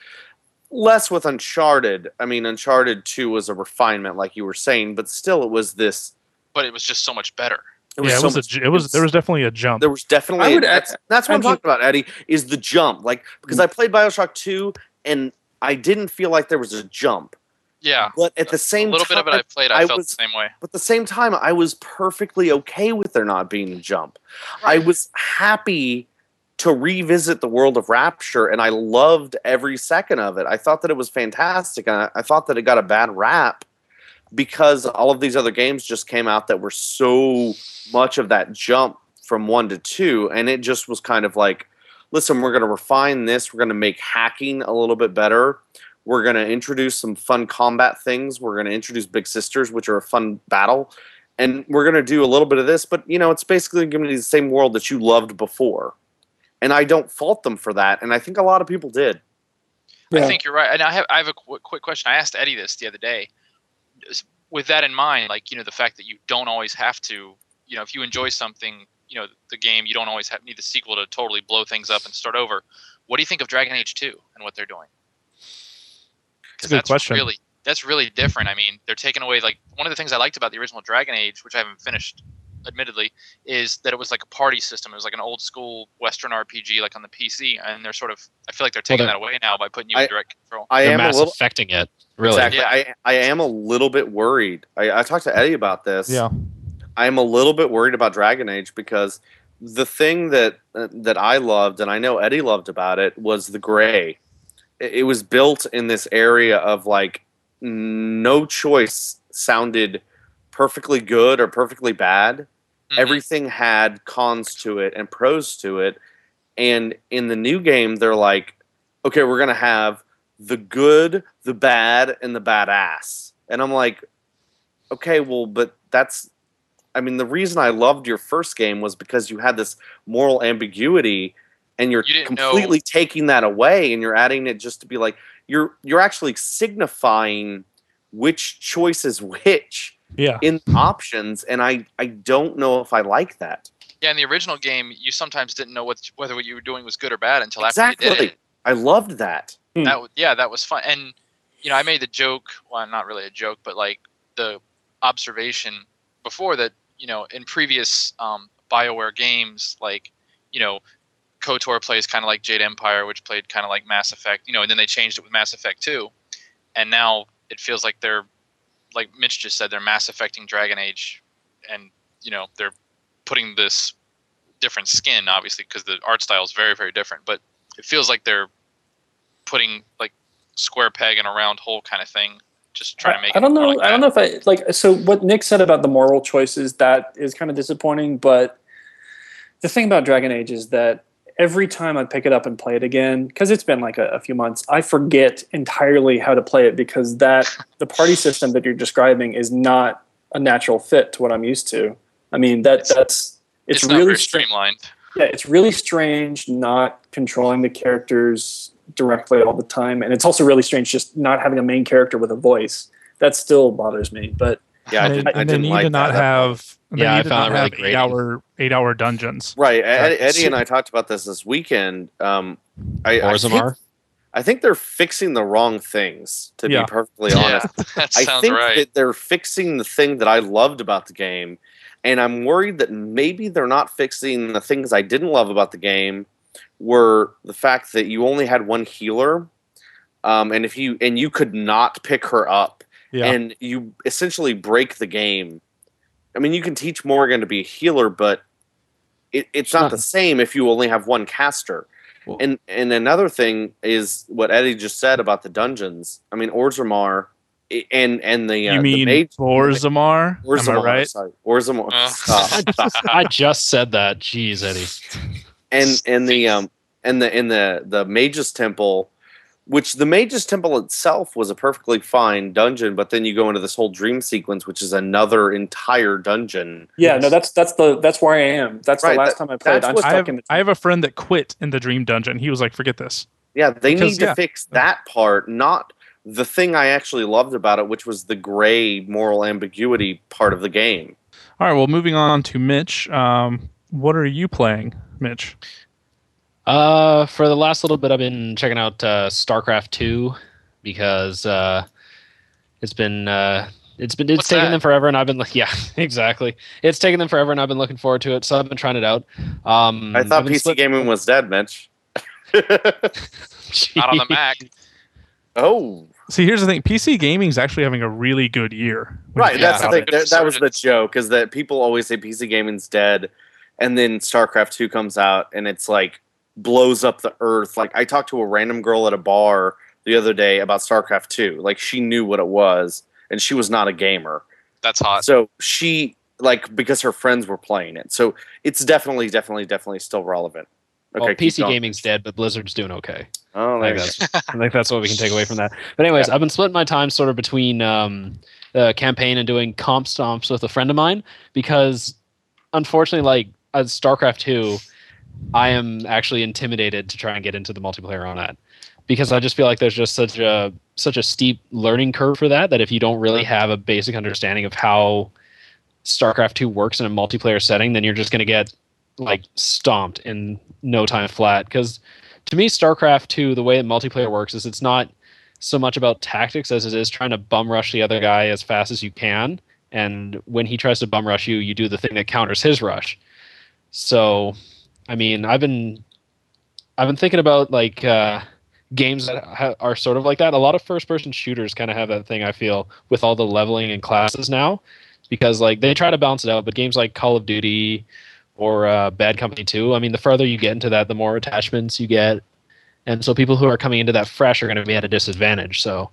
Less with Uncharted. I mean, Uncharted 2 was a refinement, like you were saying, but still, it was this. But it was just so much better. It was yeah, it so was, a, much- j- it was there was definitely a jump. there was definitely I would that's, that's what I'm actually- talking about, Eddie. Is the jump like because mm. I played Bioshock 2 and I didn't feel like there was a jump, Yeah. but at the same a little time, bit of it I played, I, I felt was- the same way. but at the same time, I was perfectly okay with there not being a jump. I was happy to revisit the world of Rapture, and I loved every second of it. I thought that it was fantastic, and I, I thought that it got a bad rap because all of these other games just came out that were so much of that jump from one to two, and it just was kind of like, listen, we're going to refine this. We're going to make hacking a little bit better. We're going to introduce some fun combat things. We're going to introduce Big Sisters, which are a fun battle. And we're going to do a little bit of this, but you know, it's basically going to be the same world that you loved before. And I don't fault them for that. And I think a lot of people did. I think you're right. And I have I have a qu- quick question. I asked Eddie this the other day. S- With that in mind, like you know, the fact that you don't always have to, you know, if you enjoy something, you know, the game, you don't always have, need the sequel to totally blow things up and start over. What do you think of Dragon Age Two and what they're doing? It's a good that's question. really that's really different. I mean, they're taking away like one of the things I liked about the original Dragon Age, which I haven't finished, admittedly, is that it was like a party system. It was like an old school Western RPG, like on the PC, and they're sort of I feel like they're taking they're- that away now by putting you I- in direct control. I They're am a mass little affecting it. Really. exactly. Yeah. I, I am a little bit worried. I, I talked to Eddie about this. yeah, I am a little bit worried about Dragon Age because the thing that uh, that I loved and I know Eddie loved about it was the gray. It, it was built in this area of like no choice sounded perfectly good or perfectly bad. Mhm. Everything had cons to it and pros to it. And in the new game, they're like, okay, we're gonna have the good, the bad, and the badass. And I'm like, okay, well, but that's I mean, the reason I loved your first game was because you had this moral ambiguity and you're You didn't know- completely taking that away and you're adding it just to be like you're you're actually signifying which choice is which yeah. in options and I I don't know if I like that. Yeah, in the original game, you sometimes didn't know what, whether what you were doing was good or bad until after you did it. I loved that. Hmm. That yeah, that was fun. And you know, I made the joke. Well, not really a joke, but like the observation before that. You know, in previous um, Bioware games, like you know, KOTOR plays kind of like Jade Empire, which played kind of like Mass Effect. You know, and then they changed it with Mass Effect 2, and now it feels like they're like Mitch just said, they're Mass Effecting Dragon Age, and you know they're putting this different skin, obviously, because the art style is very very different. But it feels like they're putting like square peg in a round hole kind of thing, just trying to make. I, I don't know. Like I don't know if I like. So what Nick said about the moral choices that is kind of disappointing. But the thing about Dragon Age is that every time I pick it up and play it again, because it's been like a, a few months, I forget entirely how to play it because that the party system that you're describing is not a natural fit to what I'm used to. I mean that It's- that's it's, It's, really streamlined. yeah, it's really strange not controlling the characters directly all the time, and it's also really strange just not having a main character with a voice. That still bothers me. But Yeah, I didn't. they, I and they didn't need like to not that. That have. and Yeah, they I need to found not it really have eight hour eight hour dungeons. Right, Eddie, Eddie So- and I talked about this this weekend. Um, I, I think, I think they're fixing the wrong things. To Yeah. be perfectly Yeah, honest, that I think right. that they're fixing the thing that I loved about the game, and I'm worried that maybe they're not fixing the things I didn't love about the game. Were the fact that you only had one healer, um, and if you and you could not pick her up, Yeah. and you essentially break the game. I mean, you can teach Morrigan to be a healer, but it, it's not not- the same if you only have one caster. Well- and and another thing is what Eddie just said about the dungeons. I mean, Orzammar and and the uh, you mean the mage, Borzamar? Am I Orzammar, right? sorry, Orzammar. Uh. Stop. I just said that. Jeez, Eddie. and and the um and the in the the mage's temple which the mage's temple itself was a perfectly fine dungeon but then you go into this whole dream sequence which is another entire dungeon yeah, no, that's that's the that's where I am. That's Right, the last that- time I played. I'm what- I have, in the. I have a friend that quit in the dream dungeon. He was like, "Forget this." yeah they Because, need to yeah. fix that part not the thing i actually loved about it which was the gray moral ambiguity part of the game All right. Well, moving on to Mitch. Um, what are you playing, Mitch? Uh, for the last little bit, I've been checking out uh, StarCraft Two because uh, it's been uh, it's been it's What's taken that? them forever, and I've been like, yeah, exactly. It's taken them forever, and I've been looking forward to it, so I've been trying it out. Um, i thought pc split- gaming was dead mitch Not on the Mac. oh See, here's the thing: PC gaming is actually having a really good year. Right, that's the thing. That, that was the joke, is that people always say PC gaming's dead, and then StarCraft Two comes out, and it's like blows up the earth. Like I talked to a random girl at a bar the other day about StarCraft Two. Like she knew what it was, and she was not a gamer, That's hot. so she like because her friends were playing it. So it's definitely, definitely, definitely still relevant. well, PC going. gaming's dead, but Blizzard's doing okay. Oh, I there think, that's, I think that's what we can take away from that. But anyways, I've been splitting my time sort of between um, the campaign and doing comp stomps with a friend of mine because, unfortunately, like as StarCraft two, I am actually intimidated to try and get into the multiplayer on that because I just feel like there's just such a such a steep learning curve for that that if you don't really have a basic understanding of how StarCraft two works in a multiplayer setting, then you're just going to get like stomped in no time flat. Because to me starcraft 2 the way that multiplayer works is it's not so much about tactics as it is trying to bum rush the other guy as fast as you can. And when he tries to bum rush you you do the thing that counters his rush so i mean i've been i've been thinking about like uh games that ha- are sort of like that a lot of first person shooters kind of have that thing i feel with all the leveling and classes now because like they try to balance it out but games like call of duty or uh, Bad Company 2. I mean, the further you get into that, the more attachments you get. And so people who are coming into that fresh are going to be at a disadvantage. So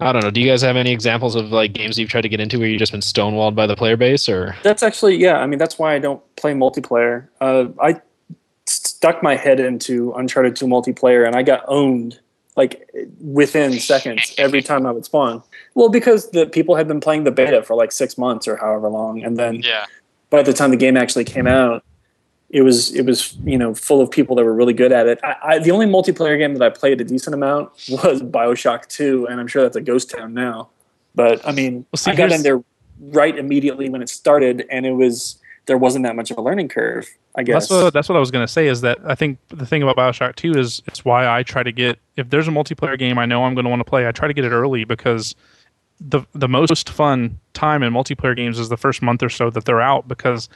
I don't know. Do you guys have any examples of like games you've tried to get into where you've just been stonewalled by the player base or That's actually yeah. I mean, that's why I don't play multiplayer. Uh, I stuck my head into Uncharted 2 multiplayer, and I got owned like within seconds every time I would spawn. Well, because the people had been playing the beta for like six months or however long, and then yeah. by the time the game actually came out, it was it was you know full of people that were really good at it. I, I, the only multiplayer game that I played a decent amount was Bioshock Two, and I'm sure that's a ghost town now. But I mean, Well, see, I got in there right immediately when it started, and it was there wasn't that much of a learning curve. I guess. That's what that's what I was gonna say. Is that I think the thing about Bioshock Two is it's why I try to get if there's a multiplayer game I know I'm gonna want to play, I try to get it early because the the most fun time in multiplayer games is the first month or so that they're out because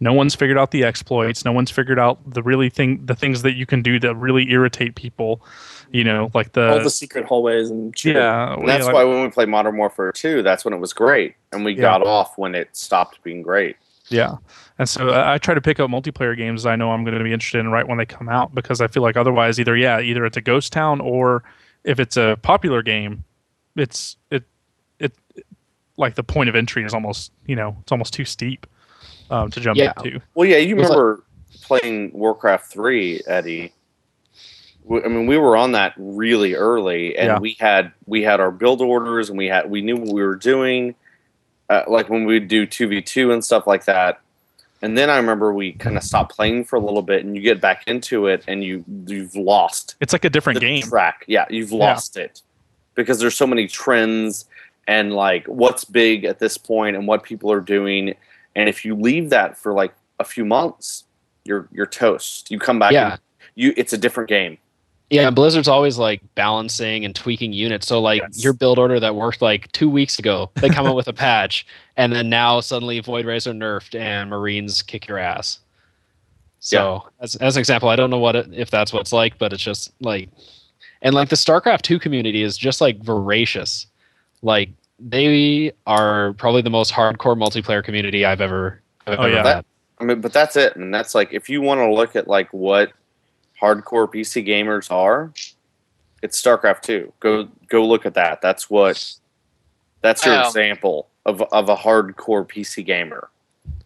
No one's figured out the exploits. No one's figured out the really thing, the things that you can do that really irritate people. You know, like the, All the secret hallways and shit. yeah. And yeah, that's like- why when we played Modern Warfare 2, that's when it was great. And we Yeah. got off when it stopped being great. Yeah, and so I I try to pick up multiplayer games I know I'm going to be interested in right when they come out because I feel like otherwise either yeah either it's a ghost town or if it's a popular game, it's it it like the point of entry is almost you know it's almost too steep um, to jump Yeah. into. Well, yeah, you was like- remember playing Warcraft 3, Eddie. I mean, we were on that really early, and Yeah. we had we had our build orders, and we had we knew what we were doing. Uh, like when we would do two v two and stuff like that. And then I remember we kind of stopped playing for a little bit, and you get back into it, and you you've lost It's like a different game. track. Yeah, you've lost it because there's so many trends and like what's big at this point and what people are doing. And if you leave that for like a few months, you're you're toast. You come back Yeah. and you it's a different game. Yeah, Blizzard's always like balancing and tweaking units. So like Yes. your build order that worked like two weeks ago, they come out with a patch, and then now suddenly Void Rays are nerfed and Marines kick your ass. So as as an example, I don't know what it, if that's what it's like, but it's just like, and like the StarCraft two community is just like voracious. Like they are probably the most hardcore multiplayer community I've ever I've Oh, ever yeah. met. I mean, but that's it. And that's like if you want to look at like what hardcore PC gamers are, it's StarCraft 2. Go go look at that. That's what that's your Um, example of of a hardcore PC gamer.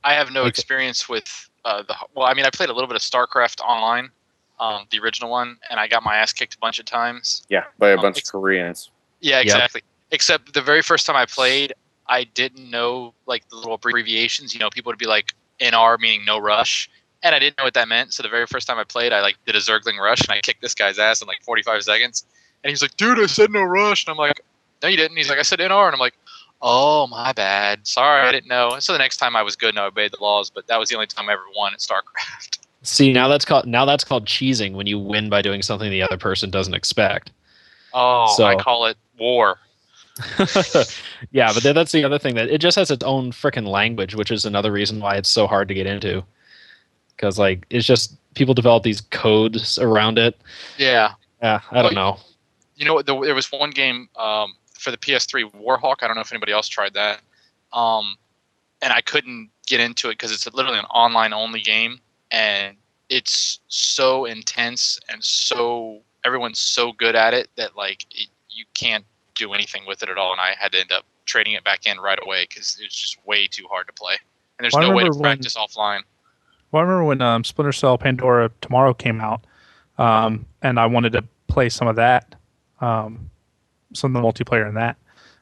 I have no Okay. experience with uh, the. Well, I mean, I played a little bit of StarCraft Online, um, the original one, and I got my ass kicked a bunch of times. Yeah, by a Um, bunch ex- of Koreans. Yeah, Yep. Except the very first time I played, I didn't know like the little abbreviations. You know, people would be like NR meaning no rush, and I didn't know what that meant. So the very first time I played, I like did a Zergling rush, and I kicked this guy's ass in like 45 seconds. And he's like, "Dude, I said no rush," and I'm like, "No, you didn't." He's like, "I said NR," and I'm like, "Oh, my bad. Sorry, I didn't know." And so the next time I was good and I obeyed the laws, but that was the only time I ever won at StarCraft. See now that's called now that's called cheesing when you win by doing something the other person doesn't expect. Oh, So- I call it war. yeah, but that's the other thing that it just has its own freaking language, which is another reason why it's so hard to get into. Because like it's just people develop these codes around it. Yeah. Yeah, I don't know. you know, there, there was one game um, for the PS3, Warhawk. I don't know if anybody else tried that. Um, and I couldn't get into it because it's literally an online only game, and it's so intense and so everyone's so good at it that like it, you can't do anything with it at all. And I had to end up trading it back in right away because it was just way too hard to play, and there's Well, no way to remember when- practice offline. Well, I remember when um, Splinter Cell Pandora Tomorrow came out, um, and I wanted to play some of that, um, some of the multiplayer in that,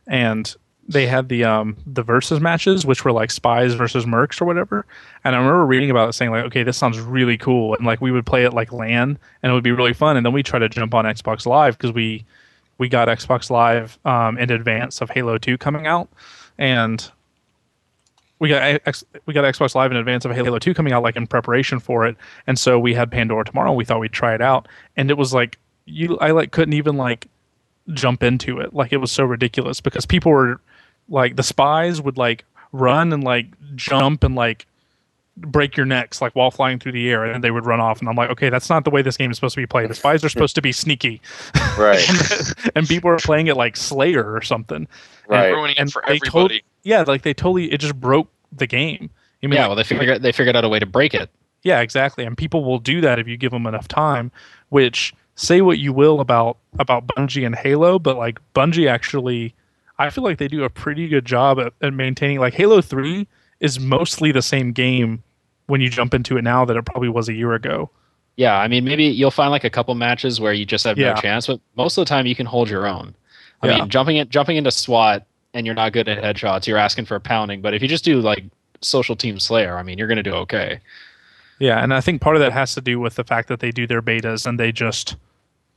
and they had the um, the versus matches, which were like spies versus mercs or whatever. And I remember reading about it, saying like, okay, this sounds really cool, and like we would play it like LAN, and it would be really fun. And then we try to jump on Xbox Live because we we got Xbox Live um, in advance of Halo Two coming out, and we got we got Xbox Live in advance of Halo 2 coming out, like in preparation for it, and so we had Pandora tomorrow. We thought we'd try it out, and it was like you, I like couldn't even like jump into it. Like it was so ridiculous because people were like the spies would like run and like jump and like break your necks like while flying through the air, and they would run off. And I'm like, okay, that's not the way this game is supposed to be played. The spies are supposed to be sneaky, Right. and people are playing it like Slayer or something. right. ruining and it for they told- Yeah, like they totally it just broke the game. I mean, yeah, like- well they figured they figured out a way to break it. Yeah, exactly. And people will do that if you give them enough time. Which say what you will about about Bungie and Halo, but like Bungie actually, I feel like they do a pretty good job at, at maintaining. Like Halo Three is mostly the same game when you jump into it now that it probably was a year ago. Yeah, I mean maybe you'll find like a couple matches where you just have Yeah. no chance, but most of the time you can hold your own. I Yeah. mean, jumping it jumping into SWAT and you're not good at headshots, you're asking for a pounding. But if you just do like social team slayer, I mean you're gonna do okay. Yeah, and I think part of that has to do with the fact that they do their betas and they just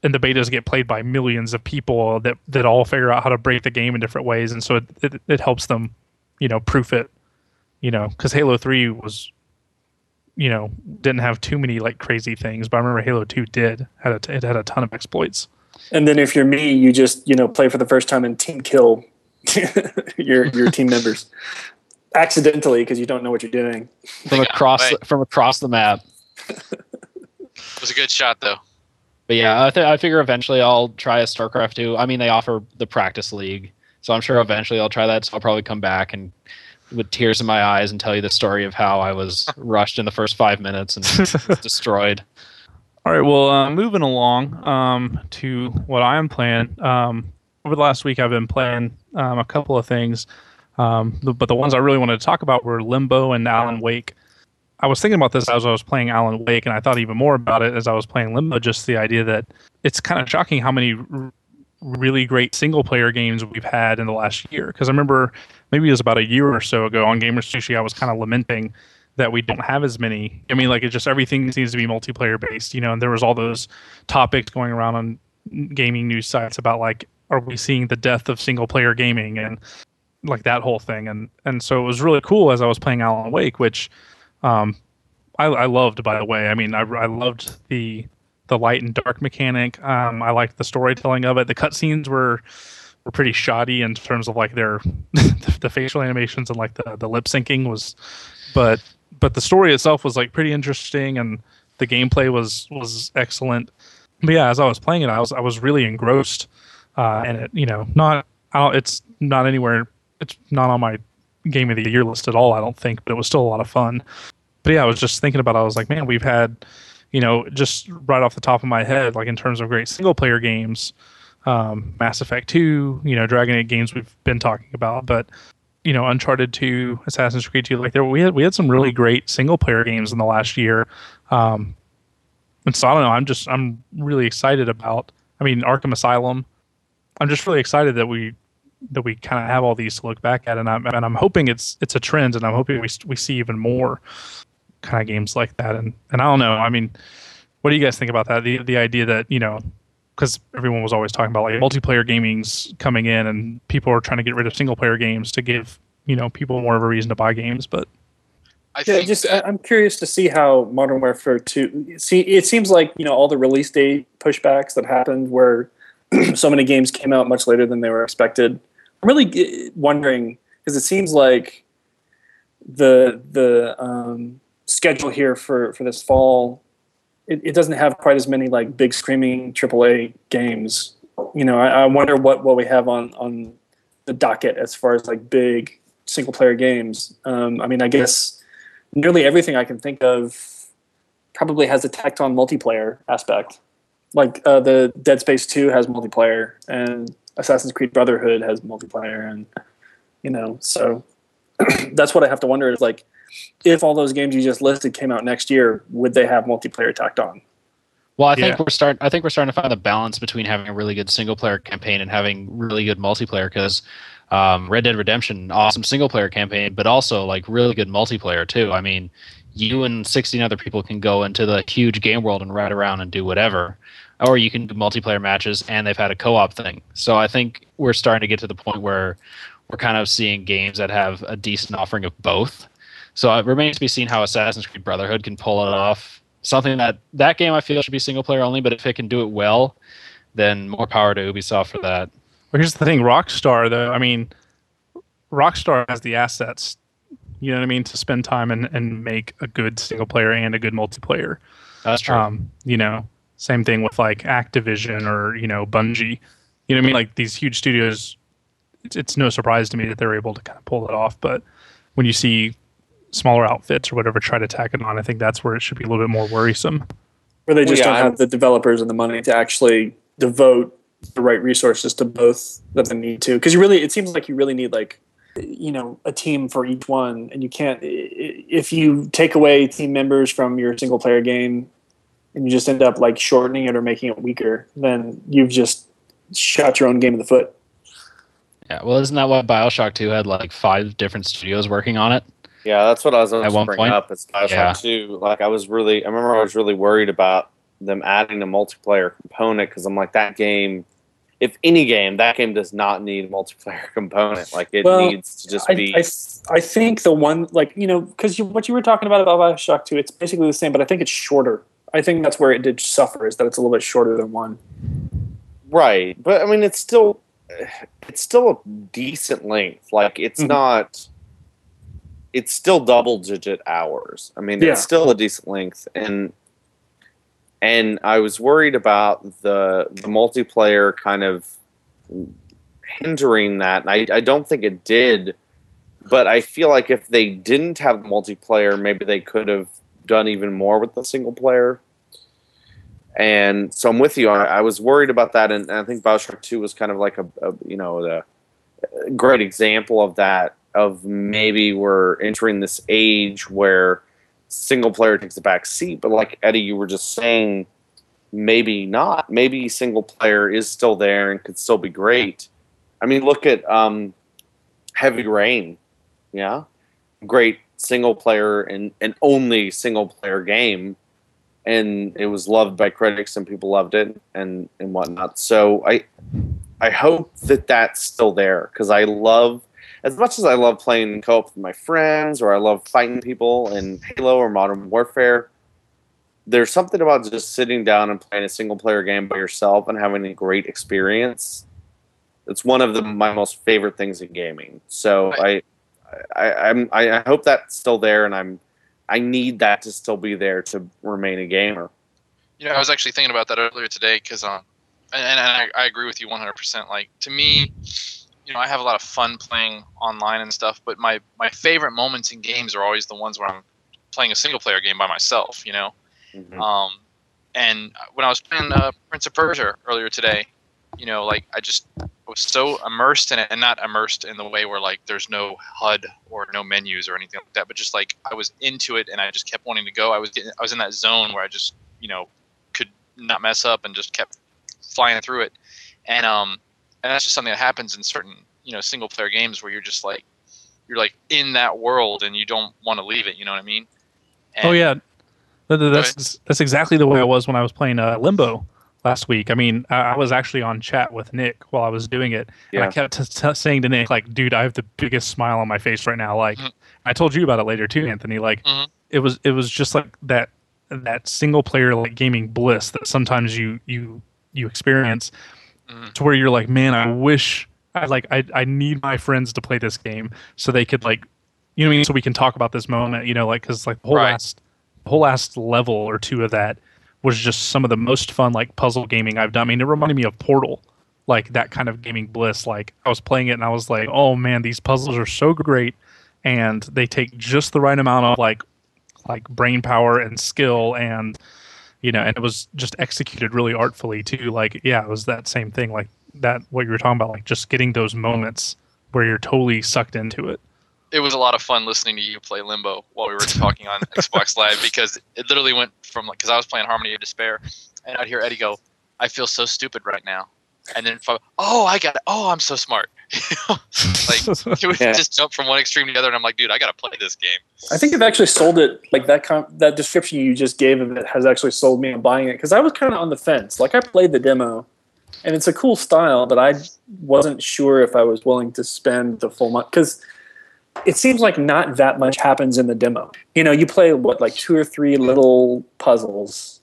and the betas get played by millions of people that that all figure out how to break the game in different ways, and so it it, it helps them, you know, proof it, you know, because Halo Three was, you know, didn't have too many like crazy things, but I remember Halo Two did had a t- it had a ton of exploits. And then if you're me, you just you know play for the first time and team kill your your team members. accidentally because you don't know what you're doing. from They across the, from across the map. It was a good shot though. But yeah, I, th- I figure eventually I'll try a StarCraft 2. I mean, they offer the practice league, so I'm sure eventually I'll try that. So I'll probably come back and with tears in my eyes and tell you the story of how I was rushed in the first five minutes and destroyed. All right, well, uh, moving along um, to what I am playing. Um, over the last week, I've been playing um, a couple of things, um, the, but the ones I really wanted to talk about were Limbo and Alan Wake. I was thinking about this as I was playing Alan Wake, and I thought even more about it as I was playing Limbo. Just the idea that it's kind of shocking how many r- really great single player games we've had in the last year. Because I remember maybe it was about a year or so ago on GamerSushi, I was kind of lamenting that we don't have as many. I mean, like it just everything seems to be multiplayer based, you know. And there was all those topics going around on gaming news sites about like, are we seeing the death of single player gaming and like that whole thing. And and so it was really cool as I was playing Alan Wake, which um, I, I loved by the way. I mean, I, I loved the the light and dark mechanic. Um, I liked the storytelling of it. The cutscenes were were pretty shoddy in terms of like their the, facial animations and like the the lip syncing was, but but the story itself was like pretty interesting and the gameplay was was excellent. But yeah, as I was playing it, I was I was really engrossed, uh, and it you know not it's not anywhere it's not on my game of the year list at all. I don't think, but it was still a lot of fun. But yeah, I was just thinking about. It, I was like, man, we've had you know just right off the top of my head, like in terms of great single player games, um, Mass Effect Two, you know, Dragon Age games we've been talking about, but you know, Uncharted Two, Assassin's Creed Two, like there we had we had some really great single player games in the last year. Um, and so I don't know. I'm just I'm really excited about. I mean, Arkham Asylum. I'm just really excited that we that we kind of have all these to look back at, and I'm and I'm hoping it's it's a trend, and I'm hoping we we see even more kind of games like that. And and I don't know. I mean, what do you guys think about that? The the idea that you know, because everyone was always talking about like multiplayer gaming's coming in, and people are trying to get rid of single player games to give you know people more of a reason to buy games, but I Yeah, think just that- I- I'm curious to see how Modern Warfare 2 see it seems like, you know, all the release date pushbacks that happened where so many games came out much later than they were expected. I'm really g- wondering because it seems like the the um, schedule here for for this fall it, it doesn't have quite as many like big screaming AAA games. You know, I, I wonder what what we have on on the docket as far as like big single player games. Um, I mean, I guess nearly everything I can think of probably has a tacked on multiplayer aspect. Like uh, the Dead Space 2 has multiplayer, and Assassin's Creed Brotherhood has multiplayer, and you know, so that's what I have to wonder is like, if all those games you just listed came out next year, would they have multiplayer tacked on? Well, I think Yeah. we're start. I think we're starting to find the balance between having a really good single player campaign and having really good multiplayer. Because um, Red Dead Redemption, awesome single player campaign, but also like really good multiplayer too. I mean, you and sixteen other people can go into the huge game world and ride around and do whatever, or you can do multiplayer matches, and they've had a co-op thing. So I think we're starting to get to the point where we're kind of seeing games that have a decent offering of both. So it remains to be seen how Assassin's Creed Brotherhood can pull it off. Something that that game I feel should be single player only, but if it can do it well, then more power to Ubisoft for that. But here's the thing, Rockstar though. I mean, Rockstar has the assets. You know what I mean to spend time and, and make a good single player and a good multiplayer. That's true. Um, you know, same thing with like Activision or you know Bungie. You know what I mean? Like these huge studios, it's, it's no surprise to me that they're able to kind of pull it off. But when you see smaller outfits or whatever try to tack it on, I think that's where it should be a little bit more worrisome. Where they Well, just yeah, don't I'm- have the developers and the money to actually devote the right resources to both that they need to. Because you really, it seems like you really need like, you know, a team for each one, and you can't. i- i- If you take away team members from your single player game, and you just end up like shortening it or making it weaker, then you've just shot your own game in the foot. yeah. Well, isn't that why Bioshock Two had like five different studios working on it? Yeah, that's what I was going At to one bring point? up. It's Bioshock Yeah. 2. Like, I was really, I remember I was really worried about them adding a multiplayer component because I'm like, that game, if any game, that game does not need a multiplayer component. Like, it Well, needs to just I, be. I, I think the one like you know because you, what you were talking about about Bioshock Two, it's basically the same, but I think it's shorter. I think that's where it did suffer is that it's a little bit shorter than one. Right, but I mean, it's still it's still a decent length. Like, it's Mhm. not. It's still double digit hours. I mean, Yeah. it's still a decent length, and and I was worried about the the multiplayer kind of hindering that, and I, I don't think it did. But I feel like if they didn't have the multiplayer, maybe they could have done even more with the single player. And so I'm with you. I, I was worried about that, and, and I think Bioshock Two was kind of like a, a you know the a great example of that. Of maybe we're entering this age where single player takes a back seat, but like Eddie, you were just saying, maybe not. Maybe single player is still there and could still be great. I mean, look at um, Heavy Rain, yeah, great single player and and only single player game, and it was loved by critics and people loved it and and whatnot. So I I hope that that's still there because I love as much as I love playing co-op with my friends or I love fighting people in Halo or Modern Warfare. There's something about just sitting down and playing a single player game by yourself and having a great experience. It's one of the, my most favorite things in gaming. So I, I, I'm I, I hope that's still there, and I'm I need that to still be there to remain a gamer. You know, I was actually thinking about that earlier today because, um, and, and I, I agree with you 100%. Like to me, you know, I have a lot of fun playing online and stuff, but my my favorite moments in games are always the ones where I'm playing a single player game by myself. You know, Mhm. um, and when I was playing uh, Prince of Persia earlier today, you know, like I just was so immersed in it, and not immersed in the way where like there's no HUD or no menus or anything like that, but just like I was into it, and I just kept wanting to go. I was getting, I was in that zone where I just, you know, could not mess up and just kept flying through it, and um, and that's just something that happens in certain, you know, single player games where you're just like, you're like in that world and you don't want to leave it. You know what I mean? oh yeah, That- that- that's that's exactly the way I was when I was playing uh, Limbo last week. I mean, I, I was actually on chat with Nick while I was doing it, and I kept t- t- saying to Nick, like, "Dude, I have the biggest smile on my face right now." Like, Mhm. I told you about it later too, Anthony. Like, Mhm. it was it was just like that that single player like gaming bliss that sometimes you you you experience To where you're like, man, I wish I like I I need my friends to play this game so they could like, you know, what I mean, so we can talk about this moment, you know, like because like the whole Right. last the whole last level or two of that was just some of the most fun like puzzle gaming I've done. I mean, it reminded me of Portal, like that kind of gaming bliss. Like I was playing it and I was like, oh man, these puzzles are so great, and they take just the right amount of like like brain power and skill and you know and it was just executed really artfully too like yeah it was that same thing like that what you were talking about like just getting those moments where you're totally sucked into it it was a lot of fun listening to you play Limbo while we were talking on Xbox Live because it literally went from like because I was playing Harmony of Despair and I'd hear Eddie go, "I feel so stupid right now," and then oh I got it. oh I'm so smart. like it would Yeah. just jump from one extreme to the other, and I'm like, dude, I gotta play this game. I think I've actually sold it like that. Com- that description you just gave of it has actually sold me on buying it because I was kind of on the fence. Like I played the demo, and it's a cool style, but I wasn't sure if I was willing to spend the full month because it seems like not that much happens in the demo. You know, you play what like two or three little puzzles,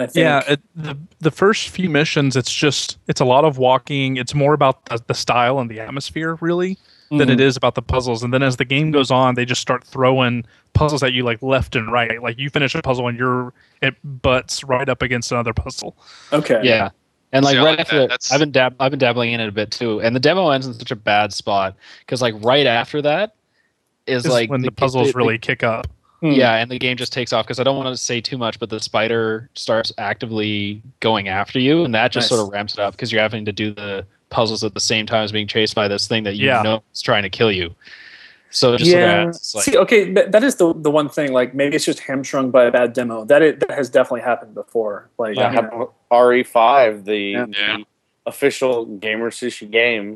and I think. yeah it, the the first few missions it's just it's a lot of walking. It's more about the, the style and the atmosphere really than it Mhm. is about the puzzles. And then as the game goes on they just start throwing puzzles at you like left and right. Like you finish a puzzle and you're it butts right up against another puzzle. Okay, Yeah. And like See, right like after that. that, I've been dab- I've been dabbling in it a bit too, and the demo ends in such a bad spot because like right after that is is like when the, ga- puzzles the- really kick up Hmm. yeah, and the game just takes off because I don't want to say too much, but the spider starts actively going after you, and that just Nice. sort of ramps it up because you're having to do the puzzles at the same time as being chased by this thing that you Yeah. know is trying to kill you. So just yeah. adds, like, See, okay, that, that is the the one thing. Like maybe it's just hamstrung by a bad demo. That it, that has definitely happened before. Like Yeah, you. RE5, the, Yeah. Yeah. the official GamerSushi game.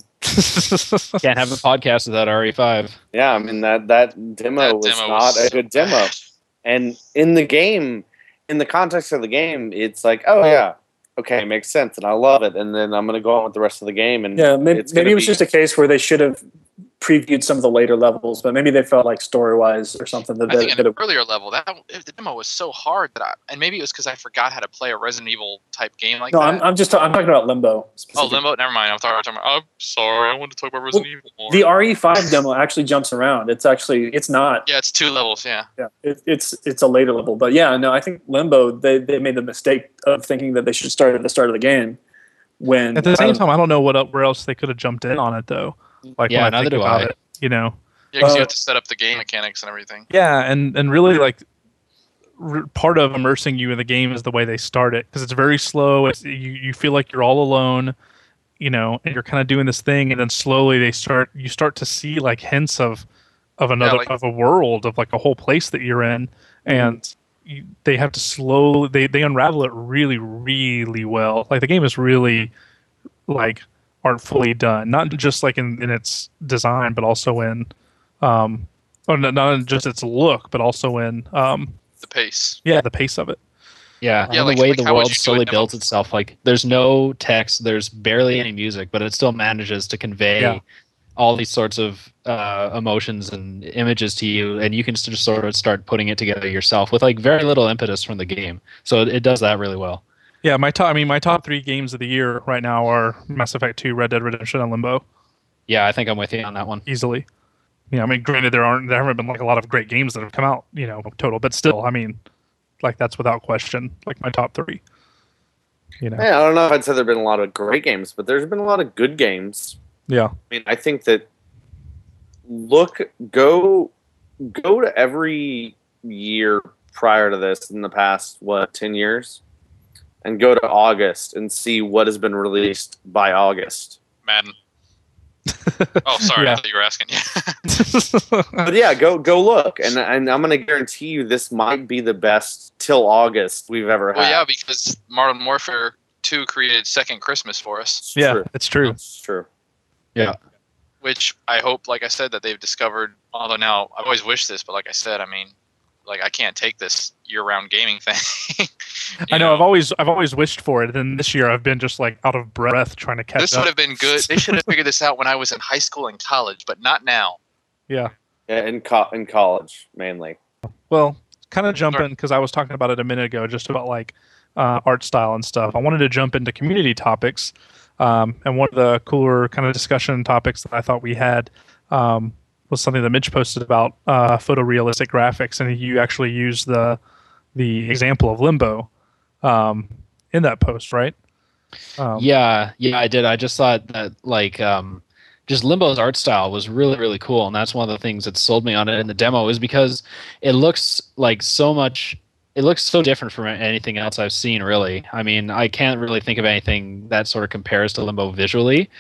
Can't have a podcast without RE5. Yeah, I mean that that demo That was demo not was a so good demo. And in the game, in the context of the game, it's like, oh yeah, okay, makes sense, and I love it. And then I'm gonna go on with the rest of the game, and Yeah, maybe, maybe it was be- just a case where they should have previewed some of the later levels, but maybe they felt like story wise or something that, I think that, in that an it, earlier level, that the demo was so hard that I, and maybe it was because I forgot how to play a Resident Evil type game like no, that. I'm, I'm just I'm talking about Limbo. oh. Limbo. Never mind. I'm talking. talking about, I'm sorry. I want to talk about Resident Evil more. The RE5 demo actually jumps around. It's actually it's not. yeah, it's two levels. Yeah. Yeah, it, it's it's a later level, but yeah, no, I think Limbo they, they made the mistake of thinking that they should start at the start of the game. When At the same um, time, I don't know what el- where else they could have jumped in on it though. Like Yeah, when I think do about I. it, you know. Yeah, because Uh, you have to set up the game mechanics and everything. Yeah, and and really like r- part of immersing you in the game is the way they start it because it's very slow. It's you you feel like you're all alone, you know, and you're kind of doing this thing, and then slowly they start you start to see like hints of of another like- of a world of like a whole place that you're in, and you, they have to slow they they unravel it really really well. Like the game is really like artfully done, not just like in, in its design, but also in um, or not, not in just its look, but also in um, The pace. yeah, the pace of it. Yeah, Yeah, and like- the way like the world you do a slowly demo? builds itself. Like there's no text, there's barely any music, but it still manages to convey Yeah. all these sorts of uh, emotions and images to you, and you can just sort of start putting it together yourself with like very little impetus from the game. So it, it does that really well. Yeah, my top. I mean, my top three games of the year right now are Mass Effect Two, Red Dead Redemption, and Limbo. Yeah, I think I'm with you on that one. Easily. Yeah, I mean, granted, there aren't there haven't been like a lot of great games that have come out, you know, total, but still, I mean, like that's without question, like my top three. You know, Yeah, I don't know if I'd say there've been a lot of great games, but there's been a lot of good games. yeah, I mean, I think that look, go, go to every year prior to this in the past what ten years, and go to August and see what has been released by August. Madden. Oh, sorry. Yeah. I thought you were asking. Yeah. But yeah, go go look, and and I'm gonna guarantee you this might be the best till August we've ever had. well, yeah, because Modern Warfare 2 created Second Christmas for us, It's yeah, true. it's true. It's true. Yeah. Which I hope, like I said, that they've discovered. Although now I've always wished this, but like I said, I mean, like I can't take this year-round gaming thing. I know, I've always I've always wished for it, and this year I've been just like out of breath trying to catch up. this up. would have been good. They should have figured this out when I was in high school and college, but not now. yeah. Yeah, in co- in college mainly. Well, kind of jumping because I was talking about it a minute ago, just about like uh, art style and stuff. I wanted to jump into community topics, um, and one of the cooler kind of discussion topics that I thought we had um, was something that Mitch posted about uh, photorealistic graphics, and you actually used the the example of Limbo um, in that post, right? Um, yeah, yeah, I did. I just thought that like um just Limbo's art style was really really cool and that's one of the things that sold me on it in the demo is because it looks like so much it looks so different from anything else I've seen really. I mean, I can't really think of anything that sort of compares to Limbo visually.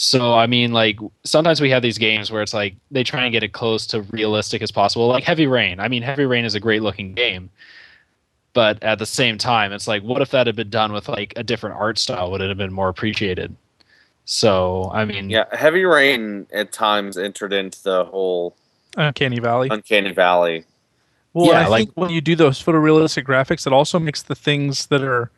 So I mean like sometimes we have these games where it's like they try and get it close to realistic as possible like Heavy Rain. I mean, Heavy Rain is a great looking game but at the same time it's like what if that had been done with like a different art style would it have been more appreciated so i mean Yeah, Heavy Rain at times entered into the whole Uncanny Valley. Uncanny Valley. Well, Yeah, I like- think when you do those photorealistic graphics, it also makes the things that are,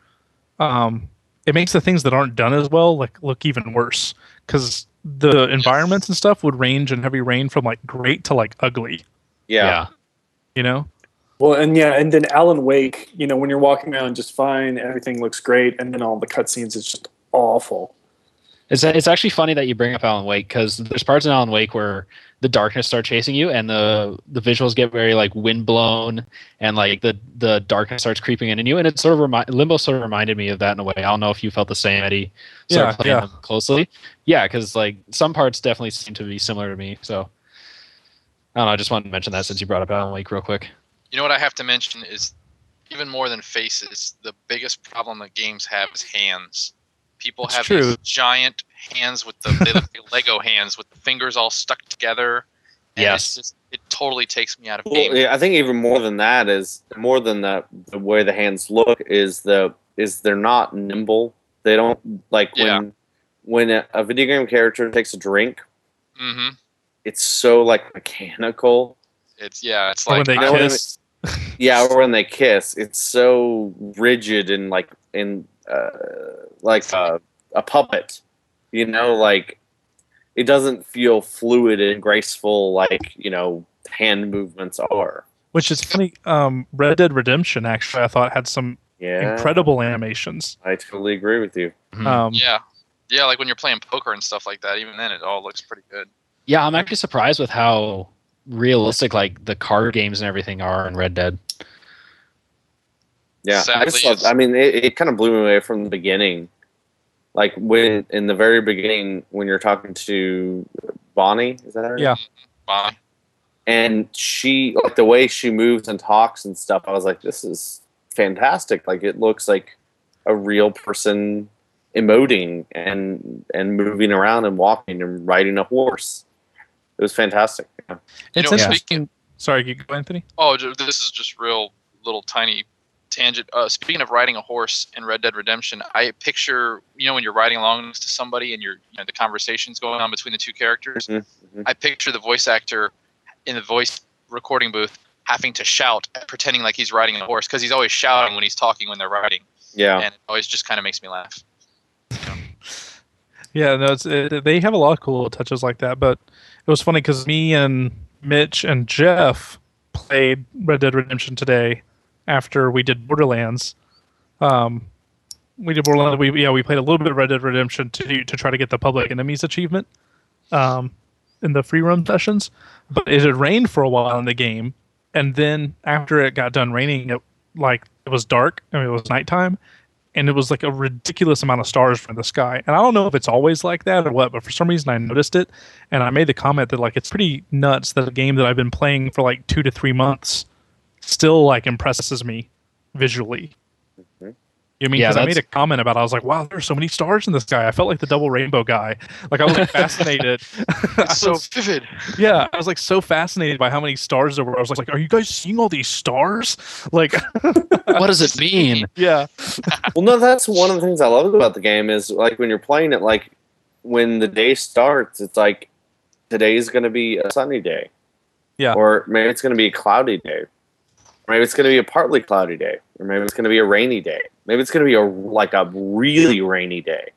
um, it makes the things that aren't done as well like look even worse because the environments and stuff would range in heavy rain from like great to like ugly. yeah. Yeah. You know? Well, and yeah, and then Alan Wake, you know, when you're walking around just fine, everything looks great, and then all the cutscenes is just awful. It's, it's actually funny that you bring up alan wake because there's parts in alan wake where the darkness start chasing you and the the visuals get very like wind blown and like the the darkness starts creeping in on you and it sort of remi- limbo sort of reminded me of that in a way i don't know if you felt the same eddie sort Yeah, playing yeah. them closely yeah because like some parts definitely seem to be similar to me so i don't know i just wanted to mention that since you brought up alan wake real quick You know what I have to mention is even more than faces, the biggest problem that games have is hands. People It's have true. these giant hands with the they look like Lego hands with the fingers all stuck together. And Yes. it's just, it totally takes me out of Well, games. yeah, I think even more than that is more than the the way the hands look is the is they're not nimble. They don't like when Yeah. when a, a video game character takes a drink. hmm It's so like mechanical. It's yeah, it's Or like when they I know what kiss. Yeah, or when they kiss, it's so rigid and like in uh, like a, a puppet. You know, like it doesn't feel fluid and graceful like you know hand movements are. Which is funny. Um, Red Dead Redemption actually, I thought had some Yeah, incredible animations. I totally agree with you. Mhm. Um, Yeah, yeah, like when you're playing poker and stuff like that. Even then, it all looks pretty good. Yeah, I'm actually surprised with how realistic like the card games and everything are in Red Dead. Yeah, I just love. it's- I mean, it, it kind of blew me away from the beginning. Like when in the very beginning, when you're talking to Bonnie, is that her? Yeah. Bonnie. and she like the way she moves and talks and stuff i was like this is fantastic like it looks like a real person emoting and and moving around and walking and riding a horse it was fantastic yeah. You It's know, interesting. speaking- Sorry, can you go, Anthony. Oh, this is just real little tiny tangent. Uh, speaking of riding a horse in Red Dead Redemption, I picture you know when you're riding along to somebody and you're you know the conversations going on between the two characters. Mhm, mhm. I picture the voice actor in the voice recording booth having to shout, pretending like he's riding a horse because he's always shouting when he's talking when they're riding, yeah and it always just kind of makes me laugh. Yeah, no, it's it, they have a lot of cool little touches like that. But it was funny because me and Mitch and Jeff played Red Dead Redemption today after we did Borderlands. Um, we did Borderlands. We yeah, we played a little bit of Red Dead Redemption to to try to get the public enemies achievement. Um, in the free roam sessions, but it had rained for a while in the game, and then after it got done raining, it like it was dark. I mean, it was nighttime, and it was like a ridiculous amount of stars from the sky. And I don't know if it's always like that or what, but for some reason I noticed it, and I made the comment that like it's pretty nuts that a game that I've been playing for like two to three months still like impresses me visually. You know I mean? Yeah, Because I made a comment about I was like, wow, there's so many stars in the sky. I felt like the double rainbow guy. Like I was like, fascinated. I It's so was- vivid. yeah, I was like so fascinated by how many stars there were. I was like, are you guys seeing all these stars? Like, what does it mean? yeah, well no that's one of the things i love about the game is like when you're playing it like when the day starts it's like today's going to be a sunny day Yeah. or maybe it's going to be a cloudy day maybe it's going to be a partly cloudy day or maybe it's going to be a rainy day maybe it's going to be a like a really rainy day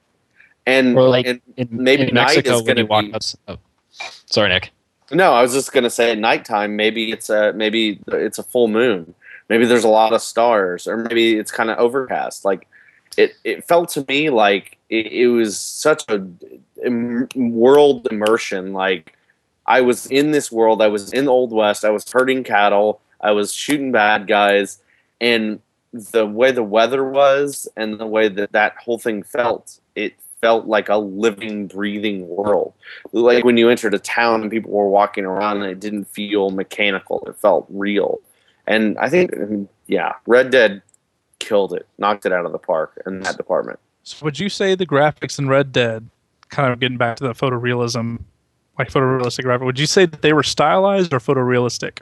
and, Or like and in, Maybe in night Mexico is when gonna you walk be- outs- oh. Sorry, Nick. No, I was just gonna say at nighttime. Maybe it's a maybe it's a full moon. Maybe there's a lot of stars, or maybe it's kind of overcast. Like it, it felt to me like it, it was such a im- world immersion. Like I was in this world. I was in the Old West. I was herding cattle. I was shooting bad guys, and the way the weather was, and the way that that whole thing felt, it felt like a living, breathing world. Like when you entered a town and people were walking around and it didn't feel mechanical it felt real. And i think yeah red dead killed it knocked it out of the park in that department. So would you say the graphics in Red Dead, kind of getting back to the photorealism, like photorealistic graphic, would you say that they were stylized or photorealistic?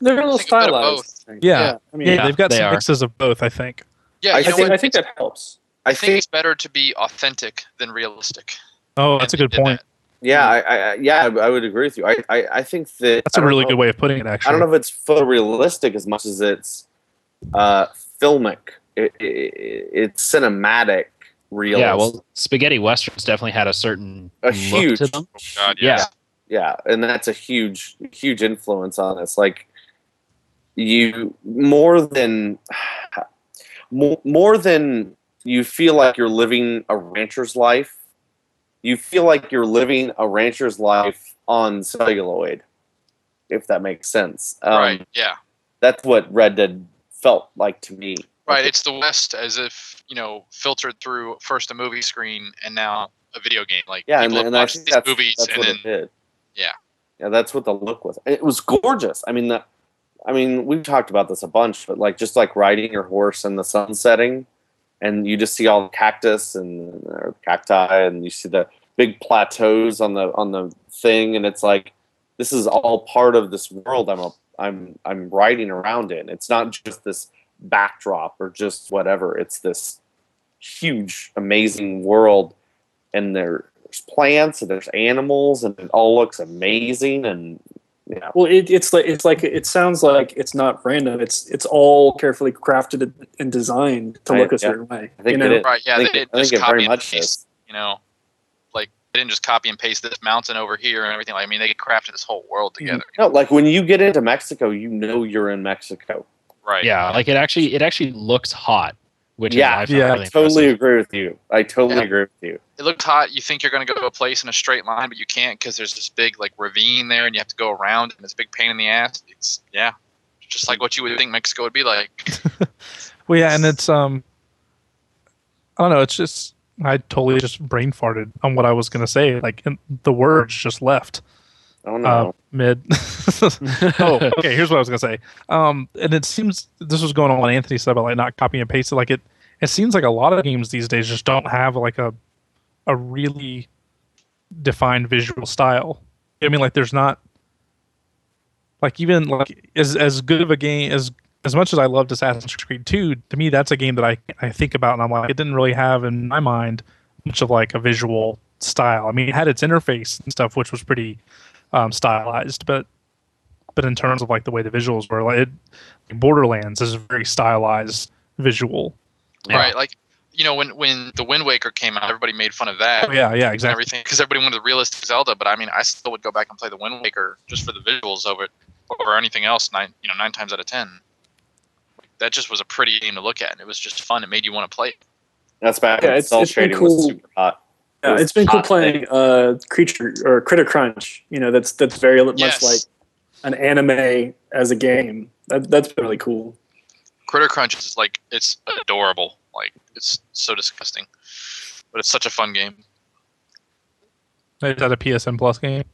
They're a little think a bit of stylized. Yeah, I mean, yeah, they've got they some are. mixes of both. I think. Yeah, I you I think? I think that helps. i I think think it's better to be authentic than realistic. Oh, that's a good point. that. yeah I, I yeah I would agree with you i i, I think that That's a really know- good way of putting it. Actually, i don't know if it's photorealistic as much as it's uh filmic it, it, it's cinematic realism Yeah, well, spaghetti westerns definitely had a certain A look huge- to them. God, Yeah. yeah and that's a huge huge influence on us like you more than more, more than you feel like you're living a rancher's life you feel like you're living a rancher's life on celluloid if that makes sense um, right. Yeah. that's what red dead felt like to me Right. It's the West as if you know filtered through first a movie screen and now a video game. Like yeah and, and i think these that's, movies that's and what then it did Yeah. yeah that's what the look was it was gorgeous i mean the i mean we've talked about this a bunch but like just like riding your horse in the sun setting and you just see all the cactus and or cacti and you see the big plateaus on the on the thing and it's like this is all part of this world i'm a, i'm i'm riding around in. It's not just this backdrop or just whatever. It's this huge amazing world and there's plants and there's animals and it all looks amazing and yeah Well, it, it's like it's like it sounds like it's not random. It's it's all carefully crafted and designed to I- look a yeah. certain way. I think you know? it is. right. Yeah. I think, they didn't just copy and paste, is You know, like They didn't just copy and paste this mountain over here and everything. Like, I mean, they crafted this whole world mm-hmm. together. No, like when you get into Mexico, you know you're in Mexico. Right. Yeah, like it actually it actually looks hot, which Yeah, is, I yeah, really I totally impressive. agree with you. I totally Yeah. agree with you. It looked hot. You think you're going to go to a place in a straight line, but you can't because there's this big like ravine there, and you have to go around, and it's a big pain in the ass. It's yeah, just like what you would think Mexico would be like. Well, yeah, and it's um, I don't know. It's just I totally just brain farted on what I was gonna say. Like and the words just left Oh uh, no. mid. oh, okay. Here's what I was gonna say. Um, and it seems this was going on what Anthony said about like not copy and paste. Like it, it seems like a lot of games these days just don't have like a, a really defined visual style. I mean, like there's not, like even like as as good of a game as as much as I loved Assassin's Creed 2, to me that's a game that I I think about and I'm like it didn't really have in my mind much of like a visual style. I mean, it had its interface and stuff, which was pretty um, stylized, but but in terms of like the way the visuals were, like it, Borderlands is a very stylized visual. Yeah. Right. Like you know when when the Wind Waker came out, everybody made fun of that. Oh, yeah, yeah, exactly. everything because everybody wanted the realistic Zelda. But I mean, I still would go back and play the Wind Waker just for the visuals of it over anything else. Nine, you know, nine times out of ten. That just was a pretty game to look at, and it was just fun. It made you want to play. it. That's back Yeah, when it's- cell it's been shading was super hot. It Yeah, was it's been cool playing uh, Creature or Critter Crunch. You know, that's that's very much like an anime as a game. That, that's been really cool. Critter Crunch is like it's adorable. Like it's so disgusting, but it's such a fun game. Is that a PSN Plus game?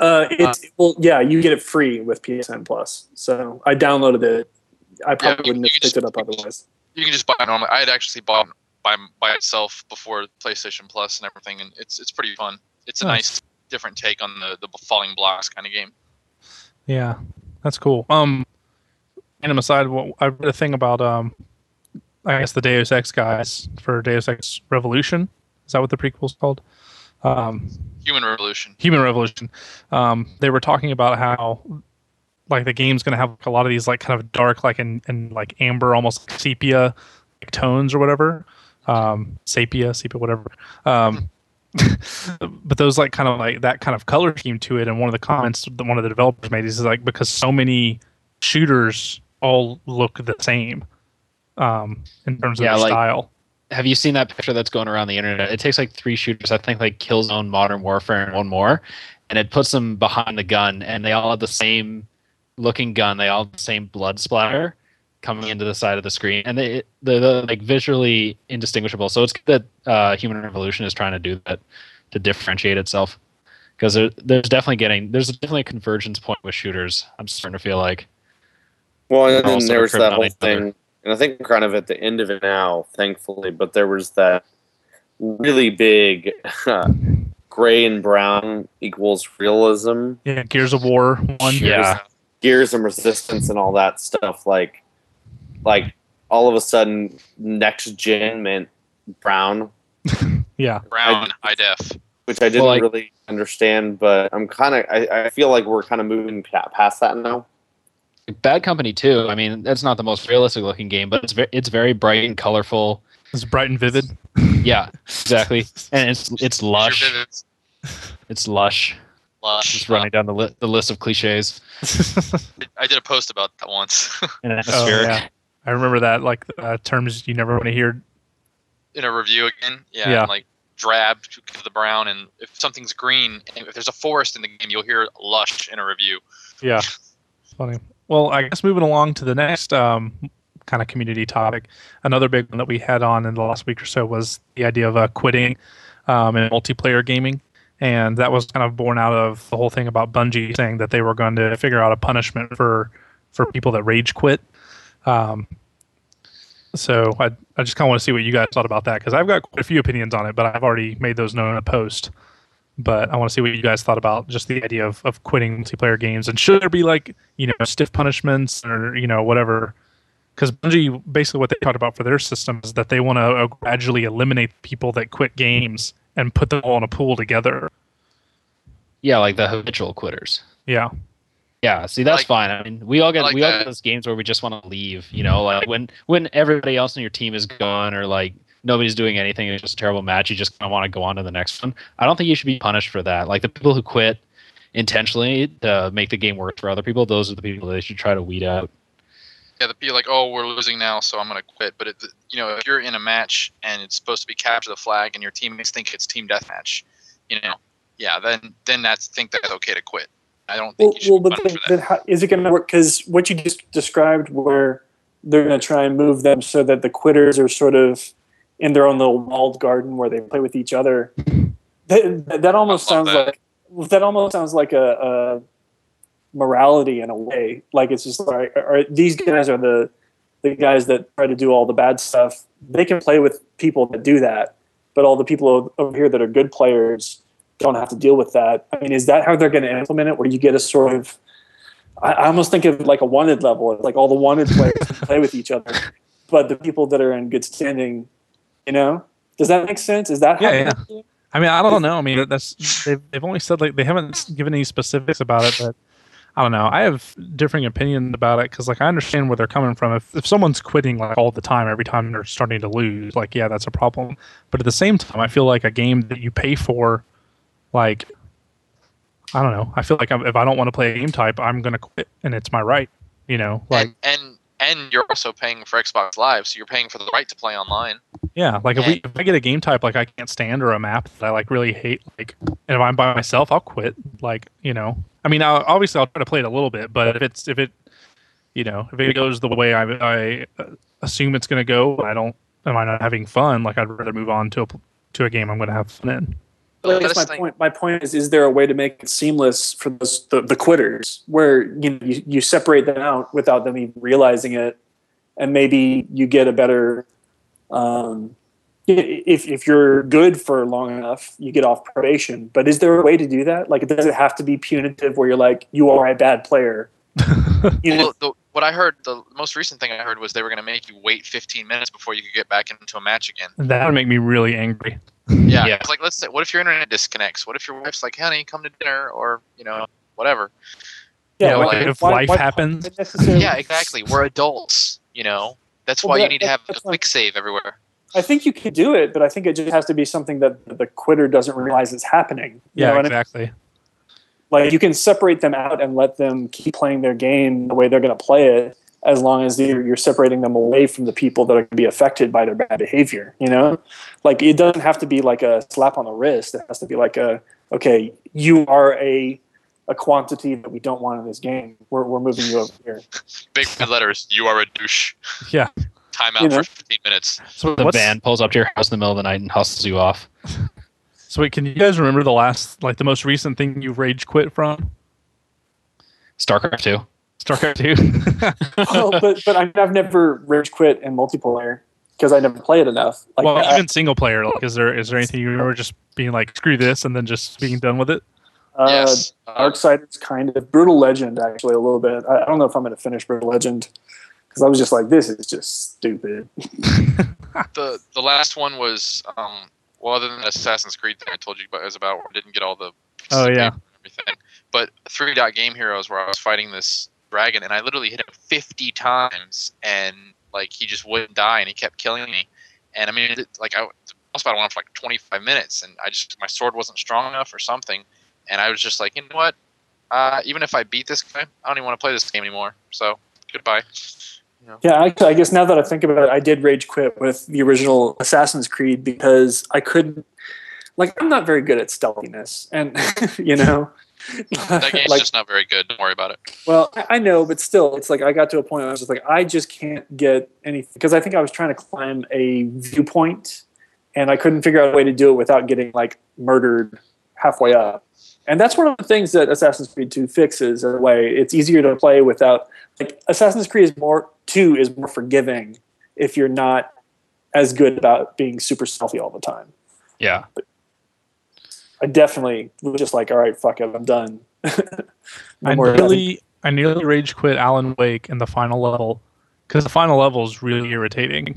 Uh, it's well, yeah, you get it free with PSN Plus. So I downloaded it. I probably you- wouldn't have can picked it up otherwise. You can just buy it normally. I had actually bought by by itself before PlayStation Plus and everything, and it's it's pretty fun. It's a Nice. nice different take on the the falling blocks kind of game. Yeah, that's cool. Um, random aside, what, I read a thing about um, I guess the Deus Ex guys for Deus Ex Revolution. Is that what the prequel's called? Um, Human Revolution. Human Revolution. Um, they were talking about how like the game's going to have a lot of these like kind of dark, like and and like amber, almost like sepia like, tones or whatever. Um, sepia, sepia, whatever. Um, but those like kind of like that kind of color scheme to it. And one of the comments that one of the developers made is like because so many shooters all look the same um, in terms of Yeah, their like- style. Have you seen that picture that's going around the internet? It takes like three shooters, I think like Killzone, Modern Warfare, and one more, and it puts them behind the gun, and they all have the same looking gun. They all have the same blood splatter coming into the side of the screen, and they they're, they're like visually indistinguishable. So it's good that uh, Human Revolution is trying to do that to differentiate itself, because there, there's definitely getting there's definitely a convergence point with shooters. I'm starting to feel like. Well, and And then there was that whole each other. thing, and I think kind of at the end of it now, thankfully. But there was that really big gray and brown equals realism, Yeah, Gears of War one. Yeah. gears and resistance, and all that stuff. Like, like all of a sudden, next gen meant brown, Yeah. Brown, high def. which I didn't Well, like- really understand. But I'm kind of, I, I feel like we're kind of moving past that now. Bad Company 2. I mean, that's not the most realistic looking game, but it's very it's very bright and colorful. It's bright and vivid. Yeah, exactly. And it's it's lush. It's lush. lush. Just running down the li- the list of cliches I did a post about that once and Oh, atmospheric. yeah. I remember that, like uh, terms you never want to hear. in a review again. Yeah, Yeah. like drab to give the brown, and if something's green, and if there's a forest in the game, you'll hear lush in a review. Yeah, funny. Well, I guess moving along to the next um, kind of community topic, another big one that we had on in the last week or so was the idea of uh, quitting um, in multiplayer gaming. And that was kind of born out of the whole thing about Bungie saying that they were going to figure out a punishment for for people that rage quit. Um, so I, I just kind of want to see what you guys thought about that because I've got quite a few opinions on it, but I've already made those known in a post. But I want to see what you guys thought about just the idea of, of quitting multiplayer games and should there be like you know stiff punishments or you know whatever. Because Bungie basically what they talked about for their system is that they want to uh, gradually eliminate people that quit games and put them all in a pool together. Yeah, like the habitual quitters. Yeah, Yeah, see that's Like- fine. I mean, we all get like we all that. get those games where we just want to leave. You know, like when when everybody else on your team is gone, or like nobody's doing anything. It's just a terrible match. You just kind of want to go on to the next one. I don't think you should be punished for that. Like the people who quit intentionally to make the game work for other people, those are the people they should try to weed out. Yeah, the people like, oh, we're losing now, so I'm gonna quit. But it, you know, if you're in a match and it's supposed to be capture the flag, and your teammates think it's team deathmatch, you know, yeah, then then that's think that's okay to quit. I don't think Well, well but then, then how, is it going to work? Because what you just described, where they're going to try and move them so that the quitters are sort of in their own little walled garden where they play with each other. That, that almost sounds that. like that almost sounds like a, a morality in a way. Like it's just like, are, these guys are the the guys that try to do all the bad stuff. They can play with people that do that, but all the people over here that are good players don't have to deal with that. I mean, is that how they're going to implement it? Where you get a sort of, I, I almost think of like a wanted level. It's like all the wanted players play with each other, but the people that are in good standing, you know, does that make sense? Is that how? Yeah, yeah. I mean, I don't know. I mean, that's they've, they've only said like they haven't given any specifics about it, but I don't know. I have differing opinions about it because like I understand where they're coming from. If if someone's quitting like all the time, every time they're starting to lose, like yeah, that's a problem. But at the same time, I feel like a game that you pay for, like I don't know. I feel like I'm, if I don't want to play a game type, I'm gonna quit, and it's my right. You know, like and, and and you're also paying for Xbox Live, so you're paying for the right to play online. Yeah, like if we if I get a game type like I can't stand or a map that I like really hate, like and if I'm by myself, I'll quit. Like you know, I mean, I'll, obviously I'll try to play it a little bit, but if it's if it, you know, if it goes the way I I uh, assume it's going to go, I don't. Am I not having fun? Like I'd rather move on to a to a game I'm going to have fun in. But I guess my it's point, my point is: is there a way to make it seamless for those, the, the quitters, where you, know, you you separate them out without them even realizing it, and maybe you get a better. Um, if if you're good for long enough, you get off probation. But is there a way to do that? Like, does it have to be punitive, where you're like, you are a bad player? You know, Well, the, what I heard, the most recent thing I heard was they were going to make you wait 15 minutes before you could get back into a match again. That would make me really angry. Yeah, Yeah. Like let's say, what if your internet disconnects? What if your wife's like, "Honey, come to dinner," or you know, whatever. Yeah, like, like, if why- life why- happens. Yeah, exactly. We're adults, you know. That's Well, why but you need to have a quick save everywhere. I think you can do it, but I think it just has to be something that the quitter doesn't realize is happening. You Yeah, know what I mean? exactly. like you can separate them out and let them keep playing their game the way they're going to play it as long as you're, you're separating them away from the people that are going to be affected by their bad behavior you know like it doesn't have to be like a slap on the wrist it has to be like a okay you are a a quantity that we don't want in this game we're, we're moving you over here Big red letters. You are a douche. Yeah. Timeout You know. for 15 minutes. So The what's- band pulls up to your house in the middle of the night and hustles you off. So wait, can you guys remember the last, like the most recent thing you rage quit from? StarCraft 2. StarCraft Two. well, but but I- I've never rage quit in multiplayer because I never play it enough like well, I- even single player. Like, is there is there anything you remember just being like screw this and then just being done with it? uh, yes. Darksiders kind of brutal legend actually a little bit. I, I don't know if I'm going to finish brutal legend because I was just like, this is just stupid. the the last one was um well other than Assassin's Creed thing I told you about is about where I didn't get all the Oh, yeah. everything. But three dot game heroes where I was fighting this dragon and I literally hit him fifty times and like he just wouldn't die and he kept killing me. And I mean it, like I boss battle went for like twenty five minutes and I just my sword wasn't strong enough or something and I was just like, you know what? Uh, even if I beat this guy, I don't even want to play this game anymore. So goodbye. Yeah, actually, I guess now that I think about it, I did rage quit with the original Assassin's Creed because I couldn't. Like, I'm not very good at stealthiness, and you know, That game's like, just not very good. Don't worry about it. well, I- I know, but still, it's like I got to a point where I was just like, I just can't get anything because I think I was trying to climb a viewpoint, and I couldn't figure out a way to do it without getting like murdered halfway up. And that's one of the things that Assassin's Creed 2 fixes in a way. It's easier to play without like Assassin's Creed is more 2 is more forgiving if you're not as good about being super stealthy all the time. Yeah. I definitely was just like, all right, fuck it, I'm done. I nearly I nearly rage quit Alan Wake in the final level because the final level is really irritating.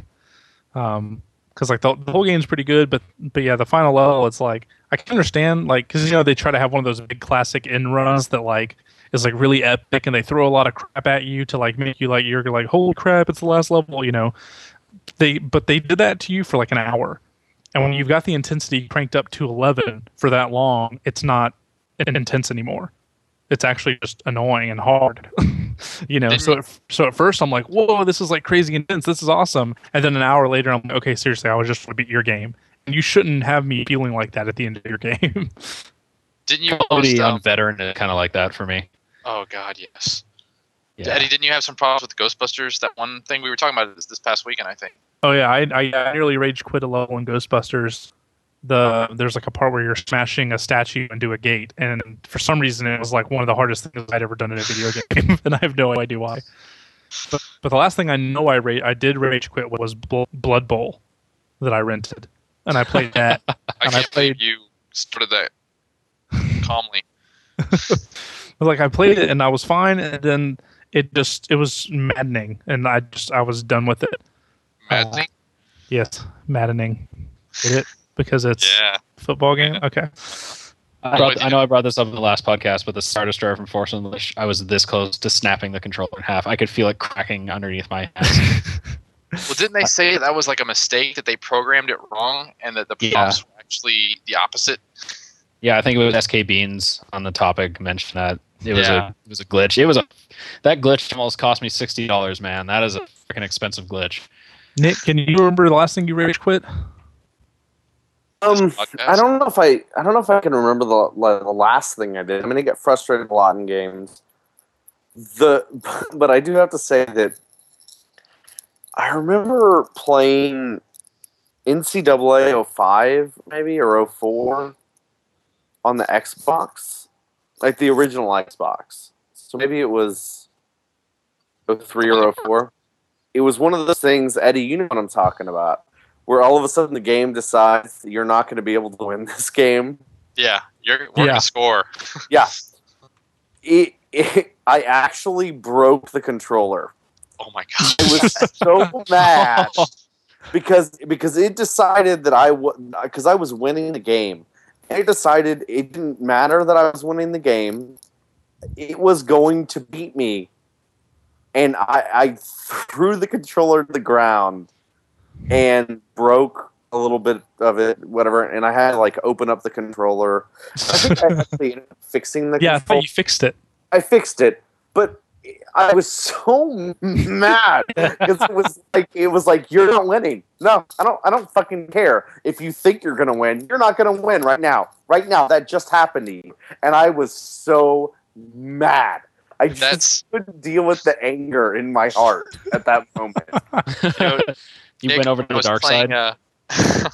Um, because like the, the whole game's pretty good, but but yeah, the final level it's like I can understand like because you know they try to have one of those big classic end runs that like is like really epic and they throw a lot of crap at you to like make you like you're like holy crap it's the last level you know they but they did that to you for like an hour, and when you've got the intensity cranked up to eleven for that long, it's not an intense anymore. It's actually just annoying and hard. you know, so at, so at first I'm like, whoa, this is like crazy intense. This is awesome. And then an hour later, I'm like, okay, seriously, I was just want to beat your game. And you shouldn't have me feeling like that at the end of your game. Didn't you Cody post, on um, veteran kind of like that for me. Oh God, yes. Yeah. Eddie, didn't you have some problems with Ghostbusters? That one thing we were talking about this, this past weekend, I think. Oh yeah, I, I nearly rage quit a level in Ghostbusters. The there's like a part where you're smashing a statue into a gate, and for some reason it was like one of the hardest things I'd ever done in a video game, and I have no idea why. But, but the last thing I know I ra- I did rage quit was Bl- Blood Bowl that I rented, and I played that. I And I believe you started that calmly. Like I played it and I was fine, and then it just it was maddening, and I just I was done with it. Maddening. Yes, maddening. Get it because it's Yeah. football game. Okay. I, brought, I know I brought this up in the last podcast, but the Star Destroyer from Force Unleashed, I was this close to snapping the controller in half. I could feel it cracking underneath my hands. Well, didn't they say that was like a mistake that they programmed it wrong and that the Yeah. were actually the opposite? yeah, I think it was SK Beans on the topic mentioned that it was Yeah. a it was a glitch. It was a that glitch almost cost me sixty dollars, man. That is a freaking expensive glitch. Nick, can you remember the last thing you rage quit? Um. I don't know if I I don't know if I can remember the like, the last thing I did. I'm gonna get frustrated a lot in games. The but I do have to say that I remember playing NCAA 05 maybe or 04 on the Xbox, like the original Xbox. So maybe it was 03 or 04. It was one of those things, Eddie. You know what I'm talking about where all of a sudden the game decides that you're not going to be able to win this game. Yeah, you're we're Yeah. gonna score. Yeah. It, it, I actually broke the controller. Oh my god. I was so mad because because it decided that I was because I was winning the game. And it decided it didn't matter that I was winning the game. It was going to beat me. And I, I threw the controller to the ground and broke a little bit of it, whatever. And I had to like open up the controller. I think I actually ended up fixing the yeah, I controller. thought you fixed it. I fixed it, but I was so mad because it was like it was like you're not winning. No, I don't. I don't fucking care if you think you're gonna win. You're not gonna win right now. Right now, that just happened to you, and I was so mad. I just That's couldn't deal with the anger in my heart at that moment. you know, You Nick, went over to the dark playing, side. Uh,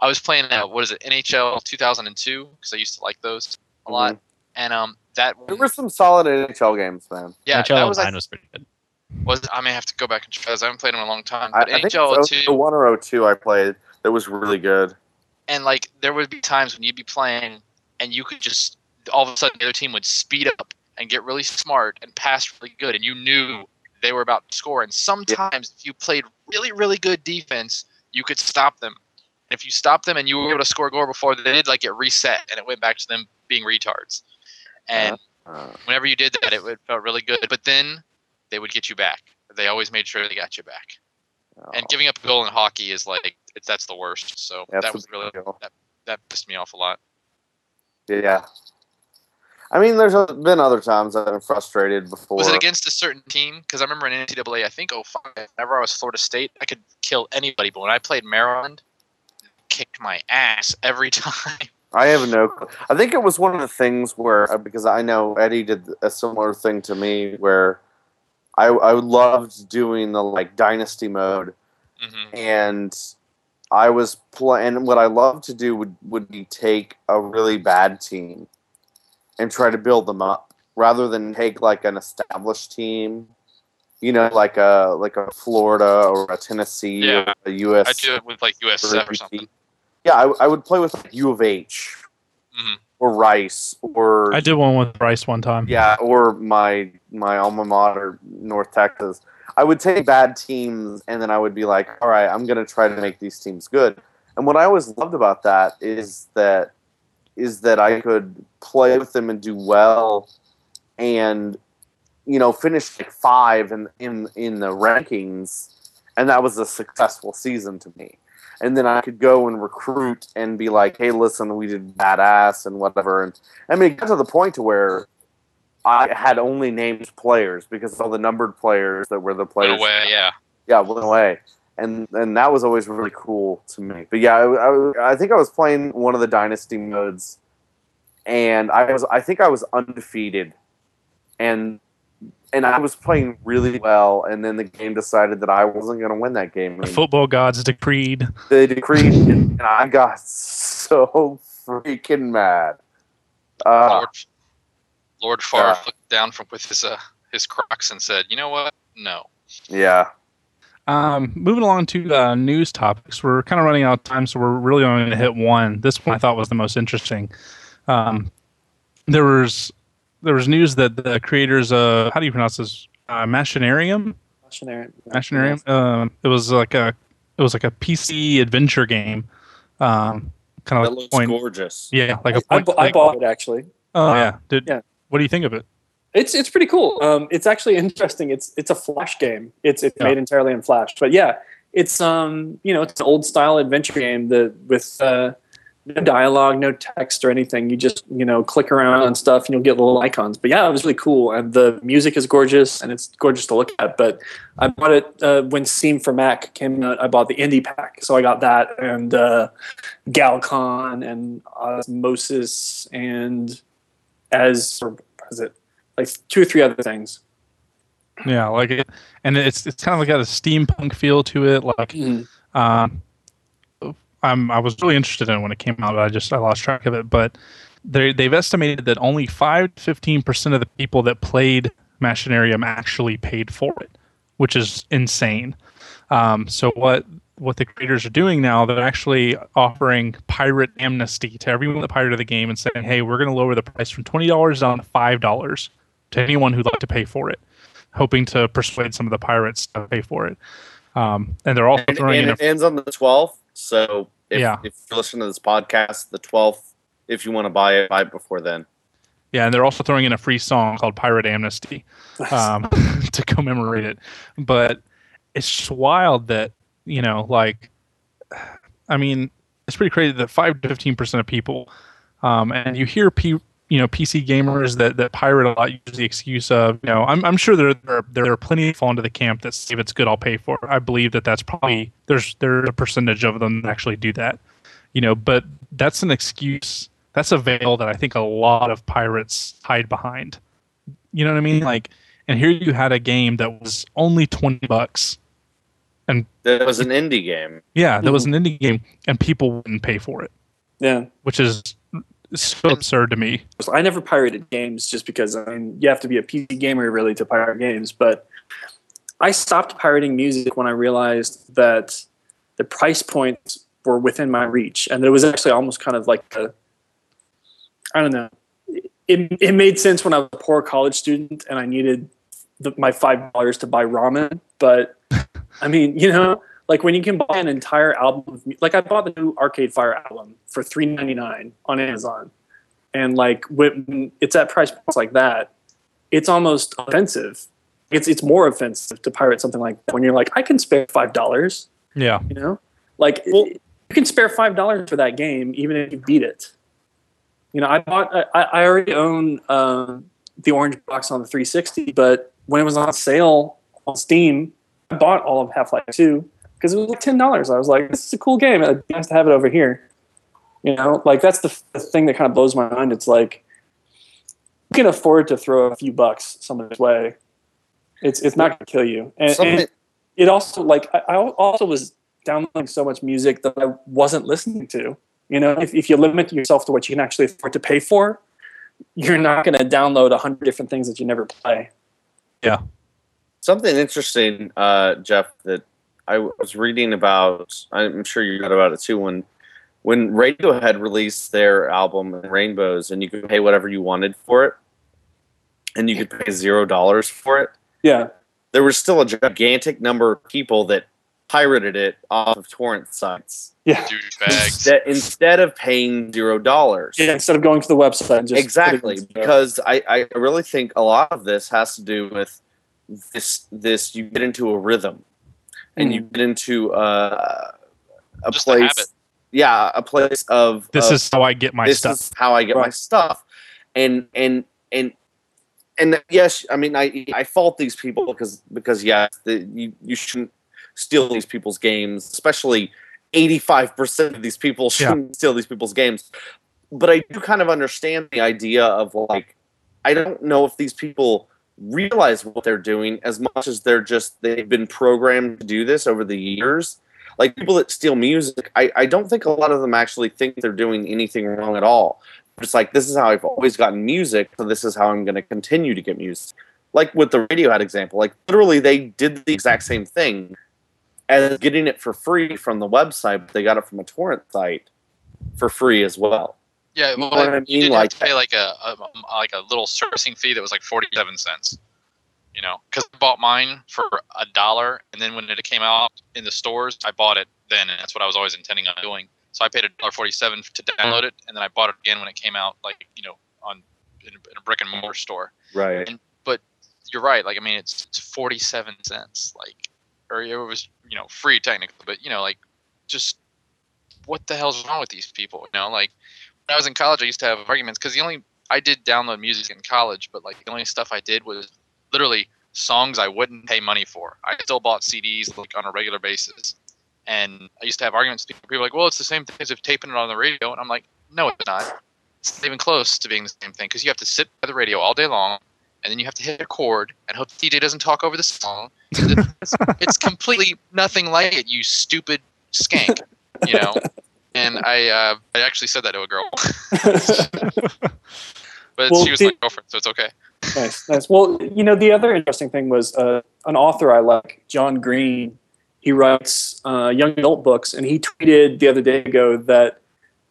I was playing uh, what is it NHL 2002 because I used to like those a lot, and um that There were some solid NHL games, man. yeah NHL that was like, was pretty good. was I may have to go back and try those. I haven't played them in a long time. I, But I think NHL it's 02 01 or 02 I played that was really good. and like there would be times when you'd be playing and you could just all of a sudden the other team would speed up and get really smart and pass really good and you knew they were about to score. And sometimes if you played really really good defense you could stop them. And if you stopped them and you were able to score a goal before they did like it reset and it went back to them being retards. And Uh, whenever you did that it would, felt really good but then they would get you back. They always made sure they got you back. And oh, giving up a goal in hockey is like it's that's the worst. So that's that was really deal. that pissed me off a lot. Yeah. I mean, there's been other times I've been frustrated before. Was it against a certain team? Because I remember in NCAA, I think 05, whenever I was Florida State, I could kill anybody. But when I played Maryland, kicked my ass every time. I have no. clue. I think it was one of the things where uh, because I know Eddie did a similar thing to me where I I loved doing the like dynasty mode hmm and I was playing. What I loved to do would would be take a really bad team and try to build them up rather than take like an established team. You know, like a like a Florida or a Tennessee Yeah. or a US. I do it with like USF or something. Yeah, I, I would play with like U of H Mhm. or Rice or I did one with Rice one time. yeah, or my my alma mater, North Texas. I would take bad teams and then I would be like, all right, I'm gonna try to make these teams good. And what I always loved about that is that is that I could play with them and do well, and you know finish like five in in in the rankings, and that was a successful season to me. And then I could go and recruit and be like, "Hey, listen, we did badass and whatever." And I mean, it got to the point to where I had only named players because all the numbered players that were the Went players away, yeah. yeah, went away, and and that was always really cool to me. But yeah, I, I, I think I was playing one of the dynasty modes, and I was I think I was undefeated, and and I was playing really well, and then the game decided that I wasn't going to win that game. The football gods decreed. they decreed, it, and I got so freaking mad. Uh, Lord, Lord Favre Yeah. looked down from with his uh, his Crocs and said, "You know what? No." yeah, Um, moving along to uh, news topics, we're kind of running out of time, so we're really only going to hit one. This one I thought was the most interesting. Um, there was there was news that the creators of how do you pronounce this uh, Machinarium Machinarium. Machinarium. Um, it was like a it was like a PC adventure game. Um, kind of like looks point. gorgeous. Yeah, like a I, point. bu- I like- bought it actually. oh yeah. Did Yeah. what do you think of it? It's it's pretty cool. Um, it's actually interesting. It's it's a Flash game. It's it's Yeah. made entirely in Flash. But yeah, it's um you know it's an old style adventure game that with uh, no dialogue, no text or anything. You just you know click around and stuff, and you'll get little icons. But yeah, it was really cool, and the music is gorgeous, and it's gorgeous to look at. But I bought it uh, when Steam for Mac came out. I bought the indie pack, so I got that and uh, Galcon and Osmosis and as or was it like two or three other things. Yeah, like it, and it's it's kind of like got a steampunk feel to it. Like Um, I'm I was really interested in it when it came out, but I just I lost track of it. But they they've estimated that only five to fifteen percent of the people that played Machinarium actually paid for it, which is insane. Um, so what what the creators are doing now, they're actually offering pirate amnesty to everyone that pirated the game and saying, hey, we're going to lower the price from twenty dollars down to five dollars to anyone who'd like to pay for it, hoping to persuade some of the pirates to pay for it. Um, and they're also And, throwing and in a it ends on the 12th. So if, Yeah. if you're listening to this podcast, the 12th, if you want to buy it, buy it before then. Yeah, and they're also throwing in a free song called Pirate Amnesty um, to commemorate it. But it's just wild that, you know, like, I mean, it's pretty crazy that 5 to 15% of people, um, and you hear, P, you know, PC gamers that, that pirate a lot use the excuse of, you know, I'm, I'm sure there, there, are, there are plenty that fall into the camp that say if it's good, I'll pay for it. I believe that that's probably, there's, there's a percentage of them that actually do that, you know, but that's an excuse that's a veil that I think a lot of pirates hide behind. You know what I mean? Like, and here you had a game that was only twenty bucks. And that was an indie game. Yeah, that was mm-hmm. an indie game, and people wouldn't pay for it, Yeah. which is so absurd to me. I never pirated games just because I mean you have to be a PC gamer really to pirate games. But I stopped pirating music when I realized that the price points were within my reach, and it was actually almost kind of like a I don't know. It, it made sense when I was a poor college student and I needed the, my five dollars to buy ramen. But I mean, you know, like when you can buy an entire album, of, mu- like I bought the new Arcade Fire album for three ninety nine on Amazon, and like when it's at price points like that, it's almost offensive. It's it's more offensive to pirate something like that when you're like, I can spare five dollars. Yeah, You know, like Well- you can spare five dollars for that game, even if you beat it. You know, I bought, I, I already own um, the orange box on the 360, but when it was on sale on Steam, I bought all of Half Life 2 because it was like ten dollars. I was like, this is a cool game. It's nice to have it over here. You know, like that's the, the thing that kind of blows my mind. It's like you can afford to throw a few bucks some of somebody's way. It's it's not going to kill you, and, and it also like I, I also was downloading so much music that I wasn't listening to. You know, if, if you limit yourself to what you can actually afford to pay for, you're not going to download a hundred different things that you never play. Yeah. Something interesting, uh, Jeff, that I was reading about. I'm sure you read about it too. When when Radiohead released their album Rainbows, and you could pay whatever you wanted for it, and you could pay zero dollars for it. Yeah, There was still a gigantic number of people that pirated it off of torrent sites yeah, instead, instead of paying zero dollars. yeah. Instead of going to the website, and just exactly because I, I really think a lot of this has to do with this this you get into a rhythm and Mhm. you get into uh, a Just a place, yeah, a place of This of, is how I get my this stuff. is how I get my stuff, and and and and yes, I mean I I fault these people because because yeah, the, you you shouldn't steal these people's games, especially eighty five percent of these people shouldn't steal these people's games. But I do kind of understand the idea of like I don't know if these people realize what they're doing as much as they're just they've been programmed to do this over the years. Like people that steal music I, I don't think a lot of them actually think they're doing anything wrong at all. It's like this is how i've always gotten music so this is how i'm going to continue to get music. Like with the radiohead example like literally they did the exact same thing as getting it for free from the website but they got it from a torrent site for free as well Yeah, You well, know what I mean? did Like- pay like a, a like a little servicing fee that was like forty seven cents. You know, because I bought mine for a dollar, and then when it came out in the stores, I bought it then, and that's what I was always intending on doing. So I paid a dollar forty seven to download it, and then I bought it again when it came out, like you know, on in, in a brick and mortar store. right And, but You're right. Like I mean, it's, it's forty seven cents, like, or it was you know free technically, but you know, like, just what the hell's wrong with these people? You know, like I was in college, I used to have arguments because the only I did download music in college, but like the only stuff I did was literally songs I wouldn't pay money for. I still bought CDs like on a regular basis, and I used to have arguments. People were like, "Well, it's the same thing as if taping it on the radio," and I'm like, "No, it's not. It's not even close to being the same thing because you have to sit by the radio all day long." And then you have to hit record and hope the DJ doesn't talk over the song. It's, it's completely nothing like it, you stupid skank. You know, and I uh, I actually said that to a girl, but Well, she was see- my girlfriend, so it's okay. nice, nice. Well, you know, the other interesting thing was uh, an author I like, John Green. He writes uh, young adult books, and he tweeted the other day ago that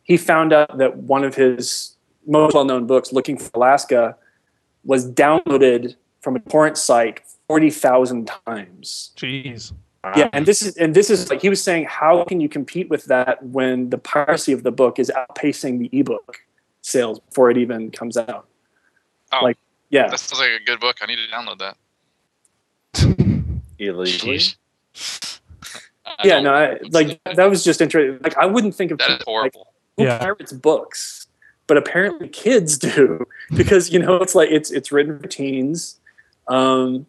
he found out that one of his most well-known books, "Looking for Alaska," was downloaded from a torrent site forty thousand times. Jeez. Yeah, and this is and this is like he was saying, how can you compete with that when the piracy of the book is outpacing the ebook sales before it even comes out? Oh. Like, yeah, That sounds like a good book. I need to download that. illegally Jeez. Yeah, no, I, like that was just interesting. Like, I wouldn't think of that is people, like, who Yeah. pirates books, but apparently kids do because you know it's like it's it's written for teens. Um,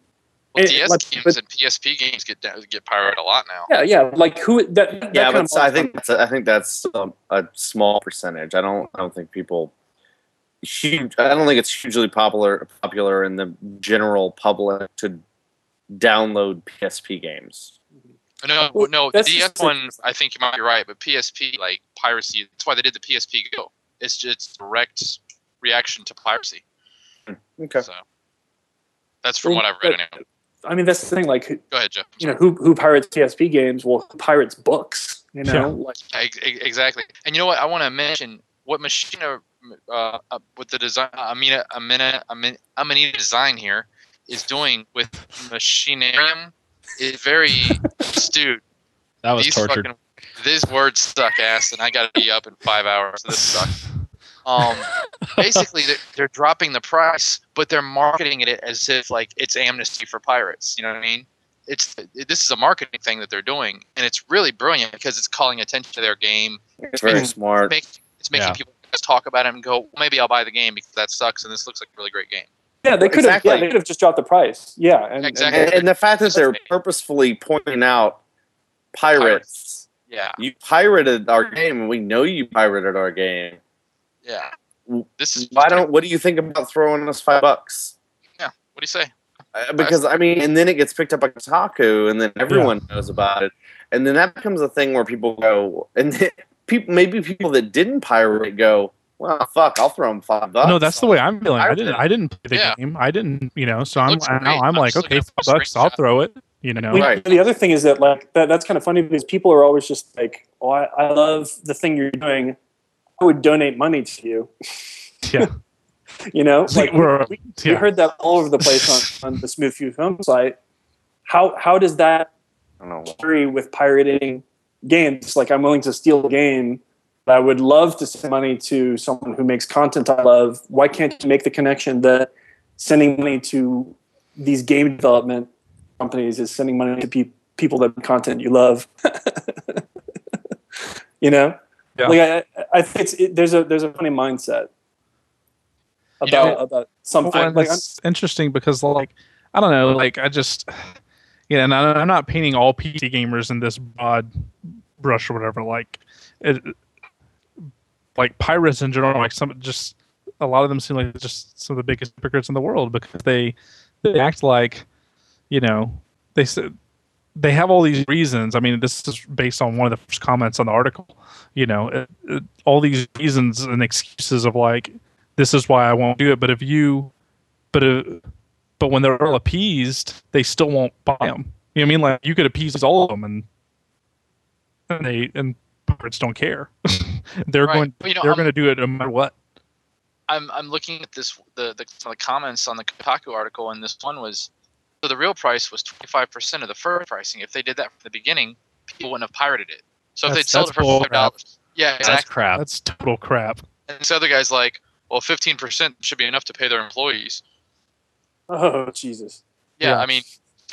Well, DS like, games but- and PSP games get get pirated a lot now. yeah, yeah, like who that? that yeah, but I think that's, I think that's um, a small percentage. I don't I don't think people huge. I don't think it's hugely popular popular in the general public to download PSP games. No, Well, no, the that's DS just- one, I think you might be right, but PSP like piracy. That's why they did the PSP Go. It's just direct reaction to piracy. Okay. So that's from what I've read. but- Anyway. I mean, that's the thing. Like, Go ahead, Jeff. you know, who who pirates PSP games? Well, who pirates books? You know, Yeah. like Ex- ex- Exactly. And you know what? I want to mention what Machina, uh, uh, with the design, Amina, Amina, Amina, Amanita design here is doing with Machinarium is very astute. That was These tortured. fucking, these words suck ass, and I got to be up in five hours. This sucks. Um, basically, they're, they're dropping the price, but they're marketing it as if like it's amnesty for pirates. You know what I mean? It's this is a marketing thing that they're doing, and it's really brilliant because it's calling attention to their game. It's very Mhm. smart. Make, it's making Yeah. people just talk about it and go, well, maybe I'll buy the game because that sucks, and this looks like a really great game. yeah, they could have yeah, they could have just dropped the price. Yeah, and, Exactly. And, and the fact that they're purposefully pointing out pirates. Yeah, You pirated our game, and we know you pirated our game. Yeah. This is Why don't? What do you think about throwing us five bucks? Yeah. What do you say? Uh, because I mean, and then it gets picked up by Kotaku, and then everyone knows about it, and then that becomes a thing where people go, and then people maybe people that didn't pirate go, well, fuck, I'll throw them five bucks. No, that's the way I'm feeling. I I didn't. I didn't play the Yeah. game. I didn't. You know. So I'm now. I'm I'm like, okay, looking five bucks. I'll throw it. You know. We- Right. The other thing is that like that, that's kind of funny because people are always just like, "Oh, I, I love the thing you're doing. I would donate money to you." Yeah. you know, See, like we're- we, we heard that all over the place on, on the Smooth View Film site. How how does that I don't know. agree with pirating games? Like, I'm willing to steal a game. But I would love to send money to someone who makes content I love. Why can't you make the connection that sending money to these game development companies is sending money to people people that content you love. you know, Yeah. like I, I think it's it, there's a there's a funny mindset about know- about something. Well, like, I'm- interesting because like I don't know, like I just yeah, and I, I'm not painting all PC gamers in this broad brush or whatever. Like it, like pirates in general, like some just a lot of them seem like just some of the biggest hypocrites in the world because they they act like you know they said they have all these reasons. I mean, this is based on one of the first comments on the article. You know, it, it, all these reasons and excuses of like, this is why I won't do it. But if you, but uh, but when they're all appeased, they still won't buy them. You know what I mean? Like you could appease all of them, and and they and pirates don't care. they're Right. going. You know, they're I'm- going to do it no matter what. I'm I'm looking at this the the, the comments on the Kotaku article, and this one was so the real price was 25% of the first pricing. If they did that from the beginning, people wouldn't have pirated it. So if they'd sold it for five dollars, yeah, That's crap. That's total crap. And this other guy's like, well, 15% should be enough to pay their employees. oh Jesus. Yeah, Yeah. I mean,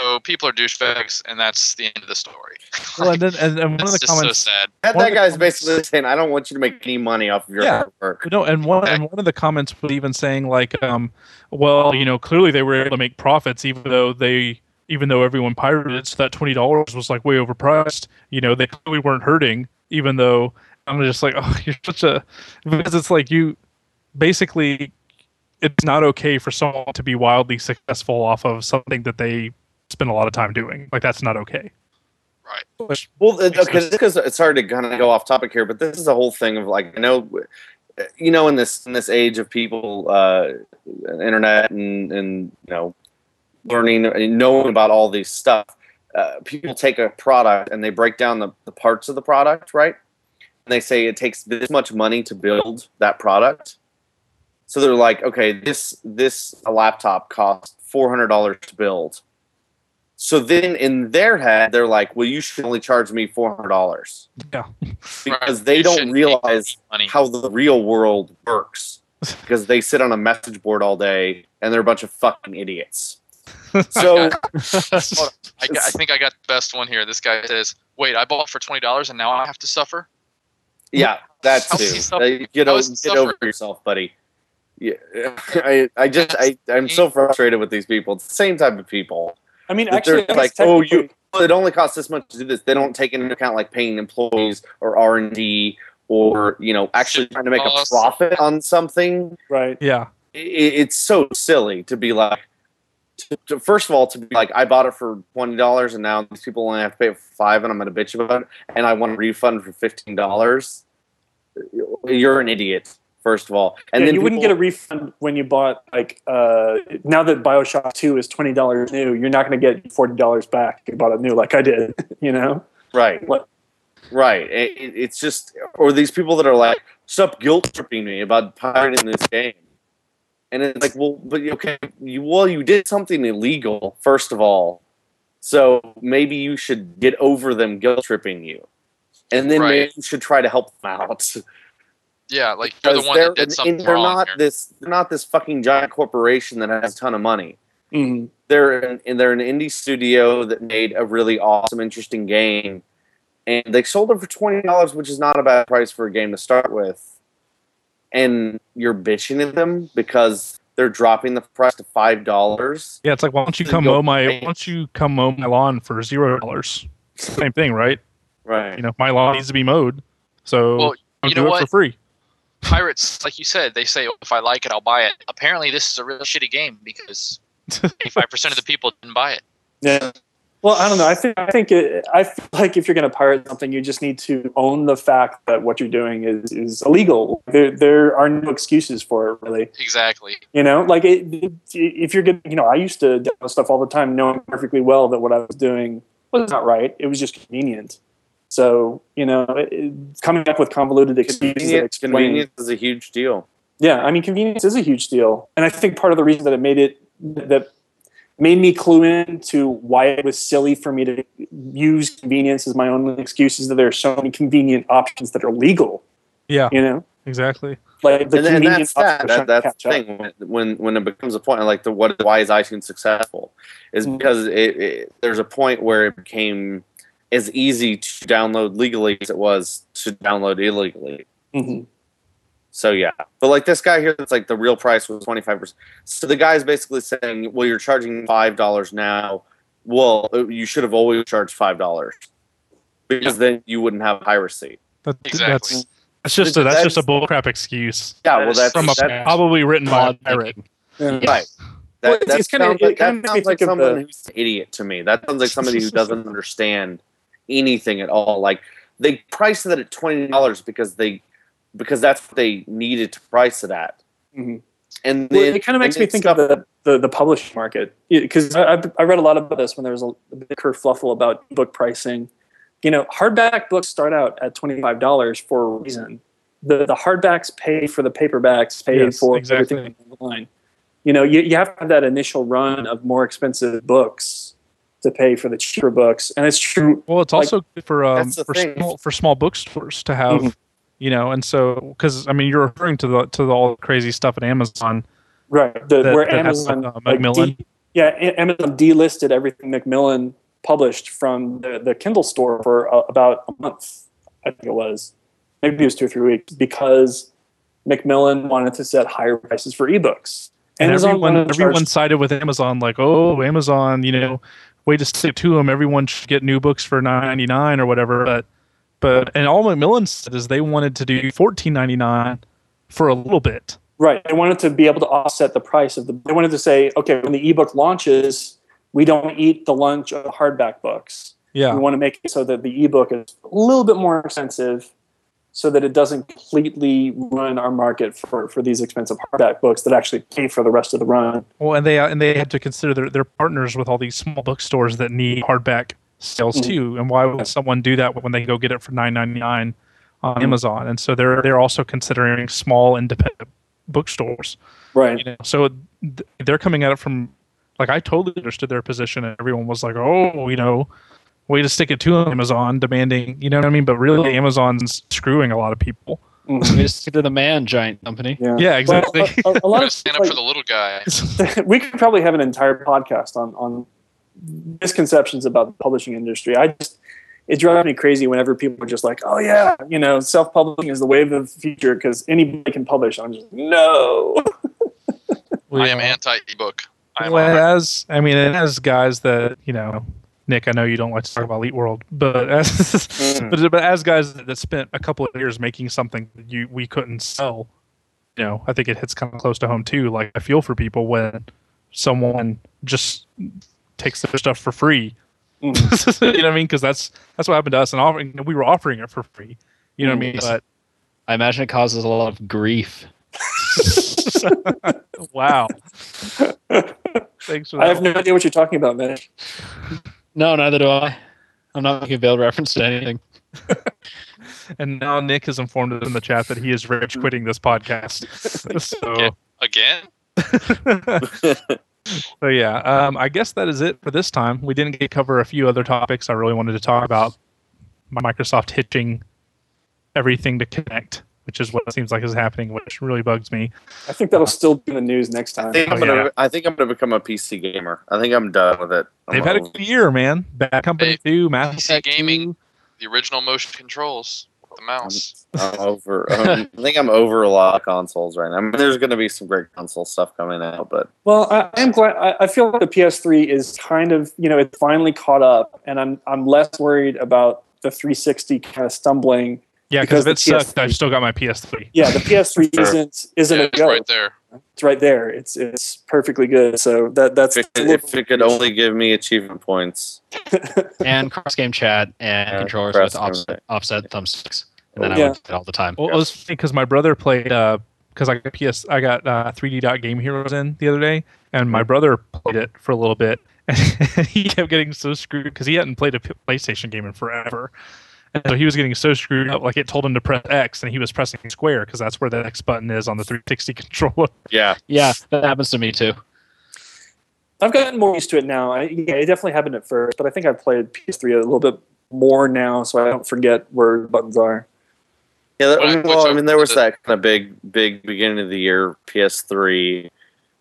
so people are douchebags, and that's the end of the story. Well, and then and, and one of the comments. so sad. That, that of the guy's comments- basically saying, "I don't want you to make any money off of your Yeah. work." No, and one and one of the comments was even saying like, um, well, you know, clearly they were able to make profits even though they even though everyone pirated it, so that twenty dollars was like way overpriced. You know, they clearly weren't hurting, even though I'm just like, oh, you're such a because it's like you basically it's not okay for someone to be wildly successful off of something that they spend a lot of time doing. Like that's not okay. Right. Which, Well, okay, because it's hard to kind of go off topic here, but this is a whole thing of like, I know, you know, in this in this age of people, uh, internet and and you know, learning and knowing about all these stuff, uh, people take a product and they break down the, the parts of the product, right? And they say it takes this much money to build that product. So they're like, okay, this this a laptop costs four hundred dollars to build. So then in their head, they're like, well, you should only charge me four hundred dollars yeah, because they You don't realize money. how the real world works because they sit on a message board all day and they're a bunch of fucking idiots. So I, got- I think I got the best one here. This guy says, "Wait, I bought for twenty dollars, and now I have to suffer." yeah, that How is he too. suffer- Uh, Get, how o- get over yourself, buddy. Yeah, I, I just, I, I'm so frustrated with these people. It's the same type of people. I mean, But actually, they're I like, oh, you, it only costs this much to do this. They don't take into account like paying employees or R and D or you know actually trying to make a profit on something. right. yeah, I- it's so silly to be like. To, to- first of all, to be like, I bought it for twenty dollars, and now these people only have to pay it for five, and I'm going to bitch about it, and I want a refund for fifteen dollars. You're an idiot, first of all, and yeah, then you wouldn't get a refund when you bought like uh, now that Bioshock Two is twenty dollars new. You're not going to get forty dollars back if you bought it new, like I did. You know, Right. What- Right. It, it- it's just, or these people that are like, stop guilt tripping me about pirating this game. And it's like, well, but okay, you, well, you did something illegal, first of all. So maybe you should get over them guilt tripping you. And then Right. maybe you should try to help them out. Yeah, like you're the one that they're, did something they're wrong. not here. this, they're not this fucking giant corporation that has a ton of money mm they're an, they're an indie studio that made a really awesome, interesting game, and they sold it for twenty dollars, which is not a bad price for a game to start with. And you're bitching at them because they're dropping the price to five dollars. yeah. It's like why don't you come mow my why don't you come mow my lawn for zero dollars? Same thing, right? Right. You know, my lawn needs to be mowed, so Well, I'll you do know it what? for free. Pirates, like you said, they say "Oh, if I like it, I'll buy it. Apparently, this is a real shitty game because 85% of the people didn't buy it. Yeah. Well, I don't know. I think I think it, I feel like if you're going to pirate something, you just need to own the fact that what you're doing is is illegal. There there are no excuses for it, really. Exactly. You know, like it, it- if you're getting, you know, I used to download stuff all the time, knowing perfectly well that what I was doing was not right. It was just convenient. So you know, it, it- coming up with convoluted excuses that Convenience, explain. convenience is a huge deal. Yeah, I mean, convenience is a huge deal, and I think part of the reason that it made it that made me clue in to why it was silly for me to use convenience as my only excuse is that there are so many convenient options that are legal. Yeah, You know, exactly. like the and, and convenience that's that. of that that's the thing when, when when it becomes a point like the what why is iTunes successful is Mhm. because it, it, there's a point where it became as easy to download legally as it was to download illegally. Mhm. So yeah, but like this guy here, that's like the real price was twenty five percent. So the guy is basically saying, well, you're charging five dollars now. Well, uh, you should have always charged five dollars because then you wouldn't have piracy. That, Exactly. That's, that's just a, that's, That's- just a bullcrap excuse Yeah, well, that's from a that, probably written by a pirate. thinking. Yeah. right. That, Well, it's- that it's kinda- sounds like, kinda that sounds like someone the- who's an idiot to me. That sounds like somebody who doesn't understand anything at all. Like they priced it at twenty dollars because they because that's what they needed to price it at. Mhm. And Well, then, it kind of makes me think stuff- of the, the, the publishing market because I, I, I read a lot about this when there was a, a big kerfuffle about book pricing. You know, hardback books start out at twenty five dollars for a reason. The the hardbacks pay for the paperbacks, pay Yes, for exactly. everything online. You know, you, you have to have that initial run of more expensive books to pay for the cheaper books, and it's true. Well, it's Like, also good for um, for thing. small for small bookstores to have, Mhm. you know, and so because I mean you're referring to the to the all the crazy stuff at Amazon Right, the, that, where that has, Amazon uh, like, Macmillan. de- yeah, Amazon delisted everything Macmillan published from the, the Kindle store for uh, about a month. I think it was, maybe it was two or three weeks, because Macmillan wanted to set higher prices for ebooks. and Amazon everyone everyone sided with Amazon, like, oh, Amazon, you know, way to stick to them. Everyone should get new books for nine ninety nine or whatever. But but and all Macmillan said is they wanted to do fourteen ninety nine for a little bit. Right. They wanted to be able to offset the price of the. They wanted to say, okay, when the ebook launches, we don't eat the lunch of hardback books. Yeah, We want to make it so that the ebook is a little bit more expensive, so that it doesn't completely ruin our market for, for these expensive hardback books that actually pay for the rest of the run. Well, and they and they had to consider their, their partners with all these small bookstores that need hardback sales Mhm. too. And why would someone do that when they go get it for nine ninety nine on Mhm. Amazon? And so they're they're also considering small independent bookstores. Right. You know, so th- they're coming at it from like I totally understood their position, and everyone was like, "Oh, you know, way to stick it to Amazon, demanding." You know what I mean? But really, Amazon's screwing a lot of people. Mhm. We just stick to the man, giant company. Yeah. Yeah, exactly. Well, a, a- a lot of stand up like, for the little guy. we could probably have an entire podcast on on misconceptions about the publishing industry. I just it drives me crazy whenever people are just like, "Oh yeah, you know, self-publishing is the wave of the future because anybody can publish." I'm just no. I am anti ebook. I am Well, it a- has, I mean, as guys that you know, Nick. I know you don't like to talk about Elite World, but as Mm. but, but as guys that, that spent a couple of years making something that you we couldn't sell, you know, I think it hits kind of close to home too. Like I feel for people when someone just takes their stuff for free. Mhm. you know what I mean? Because that's that's what happened to us, and offering we were offering it for free. You know what I mean? But I imagine it causes a lot of grief. Wow. Thanks for that. I have no idea what you're talking about, man. No, neither do I. I'm not making a veiled reference to anything. And now Nick has informed us in the chat that he is rage quitting this podcast. so, Again? so yeah, um, I guess that is it for this time. We didn't get to cover a few other topics I really wanted to talk about. Microsoft hitching everything to Kinect, which is what it seems like is happening, which really bugs me. I think that'll still be in the news next I time. think I'm Oh, gonna. yeah. I think I'm gonna become a PC gamer. I think I'm done with it. I'm They've had a good year, man. Bad Company Hey, 2, Mass PC Effect gaming. 2. The original motion controls. with The mouse. I'm over. um, I think I'm over a lot of consoles right now. I mean, there's gonna be some great console stuff coming out, but Well, I, I am glad. I, I feel like the PS3 is kind of, you know, it's finally caught up, and I'm I'm less worried about the 360 kind of stumbling. Yeah, because Because if it sucked, PS3 I've still got my PS3. Yeah, the PS3 Sure. isn't isn't Yeah, a it's go. right there. It's right there. It's it's perfectly good. So that that's if it, if it could only give me achievement points, And cross game chat and Yeah, controllers with offset, offset thumbsticks. And then I Yeah. would get it all the time. Well, it was funny because my brother played because I got PS, I got uh, 3D Dot Game Heroes in the other day, and my brother played it for a little bit, and he kept getting so screwed because he hadn't played a PlayStation game in forever, and so he was getting so screwed up. Like it told him to press X, and he was pressing square because that's where the X button is on the 360 controller. yeah, Yeah, that happens to me too. I've gotten more used to it now. I, yeah, it definitely happened at first, but I think I've played PS3 a little bit more now, so I don't forget where buttons are. Yeah, that, When well, I mean, there was that kind of big, big beginning of the year PS3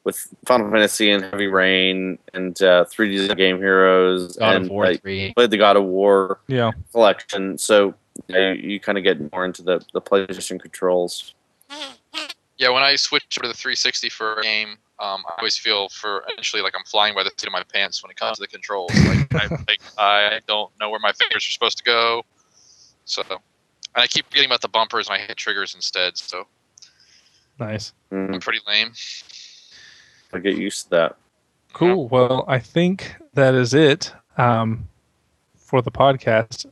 with Final Fantasy and Heavy Rain and uh, 3D Game Heroes God and of War like, three. played the God of War Yeah. collection. So you, know, you kind of get more into the, the PlayStation controls. Yeah, when I switch over to the 360 for a game, um, I always feel for initially like I'm flying by the seat of my pants when it comes to the controls. Like I, like I don't know where my fingers are supposed to go. So, and I keep forgetting about the bumpers and I hit triggers instead. So Nice. I'm pretty lame. I get used to that. Cool. Well, I think that is it um, for the podcast.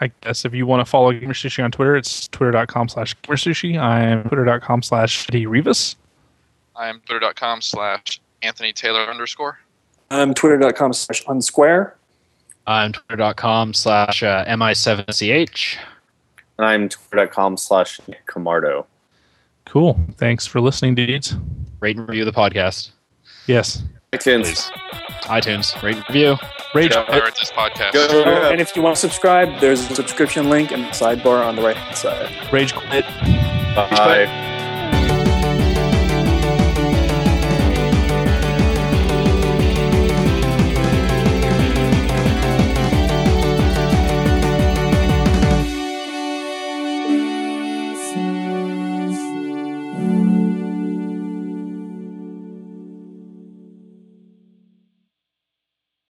I guess if you want to follow GamerSushi on Twitter, it's twitter.com slash GamerSushi. I'm twitter.com slash D Rivas. I'm twitter.com slash Anthony Taylor underscore. I'm twitter.com slash unsquare. I'm twitter.com slash uh, mi7ch. And I'm twitter.com slash Nick Camardo. Cool. Thanks for listening, dudes. Rate and review the podcast. Yes. iTunes. Please. iTunes. Rate and review. Rage. Yeah, I this podcast. Go, go, and if you want to subscribe, there's a subscription link in the sidebar on the right hand side. Rage quit. Bye.